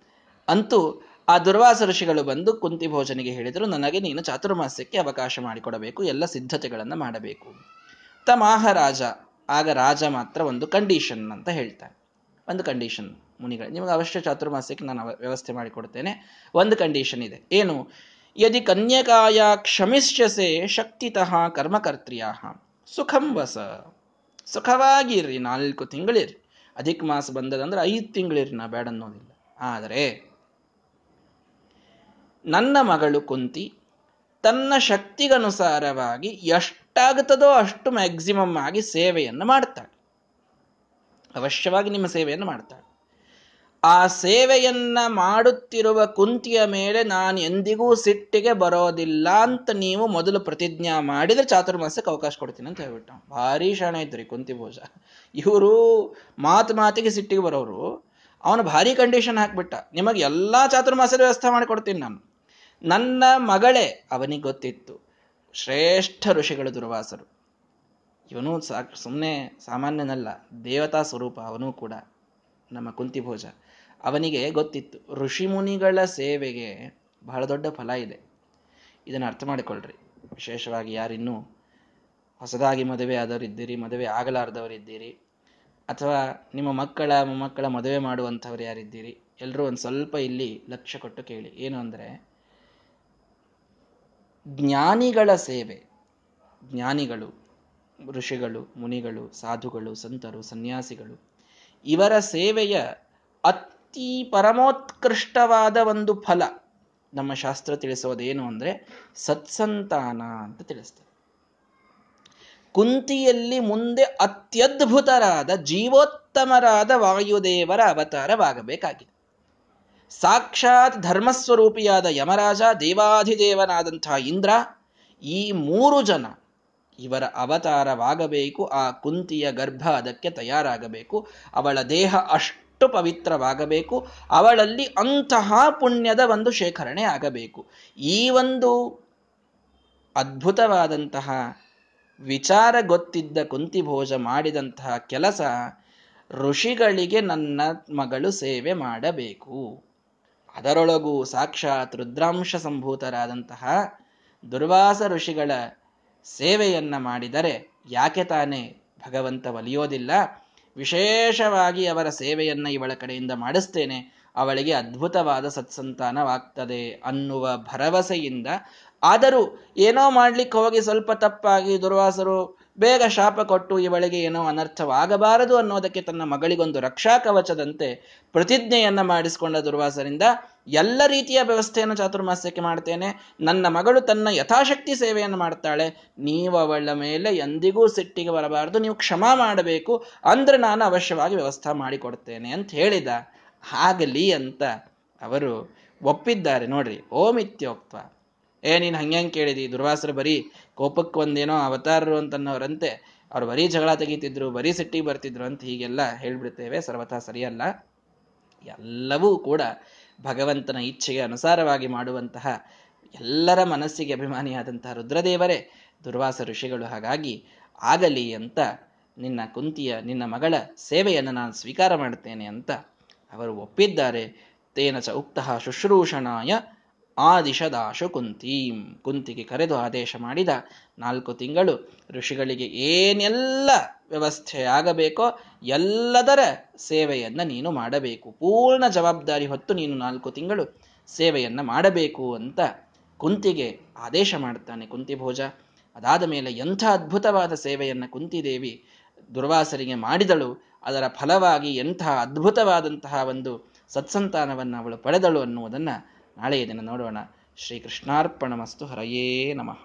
ಅಂತೂ ಆ ದುರ್ವಾಸ ಋಷಿಗಳು ಬಂದು ಕುಂತಿ ಭೋಜನಿಗೆ ಹೇಳಿದರು, ನನಗೆ ನೀನು ಚಾತುರ್ಮಾಸ್ಯಕ್ಕೆ ಅವಕಾಶ ಮಾಡಿಕೊಡಬೇಕು, ಎಲ್ಲ ಸಿದ್ಧತೆಗಳನ್ನು ಮಾಡಬೇಕು. ತಮಾಹ ರಾಜ, ಆಗ ರಾಜ ಮಾತ್ರ ಒಂದು ಕಂಡೀಷನ್ ಅಂತ ಹೇಳ್ತಾರೆ. ಒಂದು ಕಂಡೀಷನ್ ಮುನಿಗಳು. ನಿಮಗೆ ಅವಶ್ಯ ಚಾತುರ್ಮಾಸ್ಯಕ್ಕೆ ನಾನು ವ್ಯವಸ್ಥೆ ಮಾಡಿಕೊಡ್ತೇನೆ. ಒಂದು ಕಂಡೀಷನ್ ಇದೆ. ಏನು? ಯದಿ ಕನ್ಯಕಾಯ ಕ್ಷಮಿಸ್ಯಸೆ ಶಕ್ತಿತಃ ಕರ್ಮಕರ್ತ್ರಿಯ ಸುಖಂ ವಸ. ಸುಖವಾಗಿರ್ರಿ, ನಾಲ್ಕು ತಿಂಗಳಿರಿ ಅಧಿಕ ಮಾಸ ಬಂದದಂದ್ರೆ ಐದು ತಿಂಗಳಿರ್ರಿ, ನಾ ಬೇಡ ಅನ್ನೋದಿಲ್ಲ. ಆದರೆ, ನನ್ನ ಮಗಳು ಕುಂತಿ ತನ್ನ ಶಕ್ತಿಗನುಸಾರವಾಗಿ ಎಷ್ಟಾಗುತ್ತದೋ ಅಷ್ಟು ಮ್ಯಾಕ್ಸಿಮಮ್ ಆಗಿ ಸೇವೆಯನ್ನು ಮಾಡ್ತಾಳೆ. ಅವಶ್ಯವಾಗಿ ನಿಮ್ಮ ಸೇವೆಯನ್ನು ಮಾಡ್ತಾಳೆ. ಆ ಸೇವೆಯನ್ನ ಮಾಡುತ್ತಿರುವ ಕುಂತಿಯ ಮೇಲೆ ನಾನು ಎಂದಿಗೂ ಸಿಟ್ಟಿಗೆ ಬರೋದಿಲ್ಲ ಅಂತ ನೀವು ಮೊದಲು ಪ್ರತಿಜ್ಞಾ ಮಾಡಿದ್ರೆ ಚಾತುರ್ಮಾಸಕ್ಕೆ ಅವಕಾಶ ಕೊಡ್ತೀನಿ ಅಂತ ಹೇಳ್ಬಿಟ್ಟು. ಭಾರಿ ಶಾಣ ಇದ್ರಿ ಕುಂತಿ ಭೋಜ. ಇವರು ಮಾತು ಮಾತಿಗೆ ಸಿಟ್ಟಿಗೆ ಬರೋರು. ಅವನು ಭಾರಿ ಕಂಡೀಷನ್ ಹಾಕ್ಬಿಟ್ಟ. ನಿಮಗೆ ಎಲ್ಲಾ ಚಾತುರ್ಮಾಸದ ವ್ಯವಸ್ಥೆ ಮಾಡಿಕೊಡ್ತೀನಿ ನಾನು. ನನ್ನ ಮಗಳೇ, ಅವನಿಗೆ ಗೊತ್ತಿತ್ತು. ಶ್ರೇಷ್ಠ ಋಷಿಗಳು ದುರ್ವಾಸರು. ಇವನು ಸಾಕ್ ಸುಮ್ಮನೆ ಸಾಮಾನ್ಯನಲ್ಲ, ದೇವತಾ ಸ್ವರೂಪ, ಅವನು ಕೂಡ ನಮ್ಮ ಕುಂತಿ ಕುಂತಿಭೋಜ ಅವನಿಗೆ ಗೊತ್ತಿತ್ತು. ಋಷಿಮುನಿಗಳ ಸೇವೆಗೆ ಬಹಳ ದೊಡ್ಡ ಫಲ ಇದೆ. ಇದನ್ನು ಅರ್ಥ ಮಾಡಿಕೊಳ್ಳ್ರಿ ವಿಶೇಷವಾಗಿ ಯಾರಿನ್ನೂ ಹೊಸದಾಗಿ ಮದುವೆ ಆದವರಿದ್ದೀರಿ, ಮದುವೆ ಆಗಲಾರ್ದವರಿದ್ದೀರಿ, ಅಥವಾ ನಿಮ್ಮ ಮಕ್ಕಳ ಮೊಮ್ಮಕ್ಕಳ ಮದುವೆ ಮಾಡುವಂಥವ್ರು ಯಾರಿದ್ದೀರಿ ಎಲ್ಲರೂ ಒಂದು ಸ್ವಲ್ಪ ಇಲ್ಲಿ ಲಕ್ಷ್ಯ ಕೊಟ್ಟು ಕೇಳಿ. ಏನು ಅಂದರೆ, ಜ್ಞಾನಿಗಳ ಸೇವೆ. ಜ್ಞಾನಿಗಳು, ಋಷಿಗಳು, ಮುನಿಗಳು, ಸಾಧುಗಳು, ಸಂತರು, ಸನ್ಯಾಸಿಗಳು, ಇವರ ಸೇವೆಯ ಅತಿ ಪರಮೋತ್ಕೃಷ್ಟವಾದ ಒಂದು ಫಲ. ನಮ್ಮ ಶಾಸ್ತ್ರ ತಿಳಿಸೋದೇನು ಅಂದರೆ ಸತ್ಸಂತಾನ ಅಂತ ತಿಳಿಸ್ತದೆ. ಕುಂತಿಯಲ್ಲಿ ಮುಂದೆ ಅತ್ಯದ್ಭುತರಾದ ಜೀವೋತ್ತಮರಾದ ವಾಯುದೇವರ ಅವತಾರವಾಗಬೇಕಾಗಿದೆ. ಸಾಕ್ಷಾತ್ ಧರ್ಮಸ್ವರೂಪಿಯಾದ ಯಮರಾಜ ದೇವಾಧಿದೇವನಾದಂಥ ಇಂದ್ರ ಈ ಮೂರು ಜನ ಇವರ ಅವತಾರವಾಗಬೇಕು, ಆ ಕುಂತಿಯ ಗರ್ಭ ಅದಕ್ಕೆ ತಯಾರಾಗಬೇಕು, ಅವಳ ದೇಹ ಅಷ್ಟು ಪವಿತ್ರವಾಗಬೇಕು, ಅವಳಲ್ಲಿ ಅಂತಹ ಪುಣ್ಯದ ಒಂದು ಶೇಖರಣೆ ಆಗಬೇಕು. ಈ ಒಂದು ಅದ್ಭುತವಾದಂತಹ ವಿಚಾರ ಗೊತ್ತಿದ್ದ ಕುಂತಿಭೋಜ ಮಾಡಿದಂತಹ ಕೆಲಸ ಋಷಿಗಳಿಗೆ ನನ್ನ ಮಗಳು ಸೇವೆ ಮಾಡಬೇಕು. ಅದರೊಳಗೂ ಸಾಕ್ಷಾತ್ ರುದ್ರಾಂಶ ಸಂಭೂತರಾದಂತಹ ದುರ್ವಾಸ ಋಷಿಗಳ ಸೇವೆಯನ್ನ ಮಾಡಿದರೆ ಯಾಕೆ ತಾನೇ ಭಗವಂತ ಒಲಿಯೋದಿಲ್ಲ? ವಿಶೇಷವಾಗಿ ಅವರ ಸೇವೆಯನ್ನ ಇವಳ ಕಡೆಯಿಂದ ಮಾಡಿಸ್ತೇನೆ. ಅವಳಿಗೆ ಅದ್ಭುತವಾದ ಸತ್ಸಂತಾನವಾಗ್ತದೆ ಅನ್ನುವ ಭರವಸೆಯಿಂದ ಆದರೂ ಏನೋ ಮಾಡ್ಲಿಕ್ಕೆ ಹೋಗಿ ಸ್ವಲ್ಪ ತಪ್ಪಾಗಿ ದುರ್ವಾಸರು ಬೇಗ ಶಾಪ ಕೊಟ್ಟು ಇವಳಿಗೆ ಏನೋ ಅನರ್ಥವಾಗಬಾರದು ಅನ್ನೋದಕ್ಕೆ ತನ್ನ ಮಗಳಿಗೊಂದು ರಕ್ಷಾ ಕವಚದಂತೆ ಪ್ರತಿಜ್ಞೆಯನ್ನ ಮಾಡಿಸಿಕೊಂಡ ದುರ್ವಾಸರಿಂದ, ಎಲ್ಲ ರೀತಿಯ ವ್ಯವಸ್ಥೆಯನ್ನು ಚಾತುರ್ಮಾಸ್ಯಕ್ಕೆ ಮಾಡ್ತೇನೆ. ನನ್ನ ಮಗಳು ತನ್ನ ಯಥಾಶಕ್ತಿ ಸೇವೆಯನ್ನು ಮಾಡ್ತಾಳೆ. ನೀವು ಅವಳ ಮೇಲೆ ಎಂದಿಗೂ ಸಿಟ್ಟಿಗೆ ಬರಬಾರದು. ನೀವು ಕ್ಷಮ ಮಾಡಬೇಕು. ಅಂದ್ರೆ ನಾನು ಅವಶ್ಯವಾಗಿ ವ್ಯವಸ್ಥೆ ಮಾಡಿಕೊಡ್ತೇನೆ ಅಂತ ಹೇಳಿದ. ಆಗಲಿ ಅಂತ ಅವರು ಒಪ್ಪಿದ್ದಾರೆ. ನೋಡ್ರಿ, ಓಮಿತ್ಯೋಕ್ತ. ಏ, ನೀನು ಹಂಗೆ ಕೇಳಿದಿ? ದುರ್ವಾಸರು ಬರೀ ಕೋಪಕ್ಕೆ ಒಂದೇನೋ ಅವತಾರರು ಅಂತನ್ನೋರಂತೆ. ಅವ್ರು ಬರೀ ಜಗಳ ತೆಗೀತಿದ್ರು, ಬರೀ ಸಿಟ್ಟಿಗೆ ಬರ್ತಿದ್ರು ಅಂತ ಹೀಗೆಲ್ಲ ಹೇಳ್ಬಿಡ್ತೇವೆ. ಸರ್ವಥಾ ಸರಿಯಲ್ಲ. ಎಲ್ಲವೂ ಕೂಡ ಭಗವಂತನ ಇಚ್ಛೆಗೆ ಅನುಸಾರವಾಗಿ ಮಾಡುವಂತಹ ಎಲ್ಲರ ಮನಸ್ಸಿಗೆ ಅಭಿಮಾನಿಯಾದಂತಹ ರುದ್ರದೇವರೇ, ದುರ್ವಾಸ ಋಷಿಗಳು ಹಾಗಾಗಿ ಆಗಲಿ ಅಂತ ನಿನ್ನ ಕುಂತಿಯ, ನಿನ್ನ ಮಗಳ ಸೇವೆಯನ್ನು ನಾನು ಸ್ವೀಕಾರ ಮಾಡುತ್ತೇನೆ ಅಂತ ಅವರು ಒಪ್ಪಿದ್ದಾರೆ. ತೇನ ಚ ಉಕ್ತಃ ಶುಶ್ರೂಷಣಾಯ ಆದಿಶದಾಶು ಕುಂತೀಂ ಕುಂತಿಗೆ ಕರೆದು ಆದೇಶ ಮಾಡಿದ ನಾಲ್ಕು ತಿಂಗಳು ಋಷಿಗಳಿಗೆ ಏನೆಲ್ಲ ವ್ಯವಸ್ಥೆ ಆಗಬೇಕೋ ಎಲ್ಲದರ ಸೇವೆಯನ್ನು ನೀನು ಮಾಡಬೇಕು. ಪೂರ್ಣ ಜವಾಬ್ದಾರಿ ಹೊತ್ತು ನೀನು ನಾಲ್ಕು ತಿಂಗಳು ಸೇವೆಯನ್ನು ಮಾಡಬೇಕು ಅಂತ ಕುಂತಿಗೆ ಆದೇಶ ಮಾಡ್ತಾನೆ ಕುಂತಿ ಭೋಜ. ಅದಾದ ಮೇಲೆ ಎಂಥ ಅದ್ಭುತವಾದ ಸೇವೆಯನ್ನು ಕುಂತಿದೇವಿ ದುರ್ವಾಸರಿಗೆ ಮಾಡಿದಳು. ಅದರ ಫಲವಾಗಿ ಎಂಥ ಅದ್ಭುತವಾದಂತಹ ಒಂದು ಸತ್ಸಂತಾನವನ್ನು ಅವಳು ಪಡೆದಳು ಅನ್ನುವುದನ್ನು ನಾಳೆಯ ದಿನ ನೋಡೋಣ. ಶ್ರೀ ಕೃಷ್ಣಾರ್ಪಣ ಮಸ್ತು ಹರಯೇ ನಮಃ.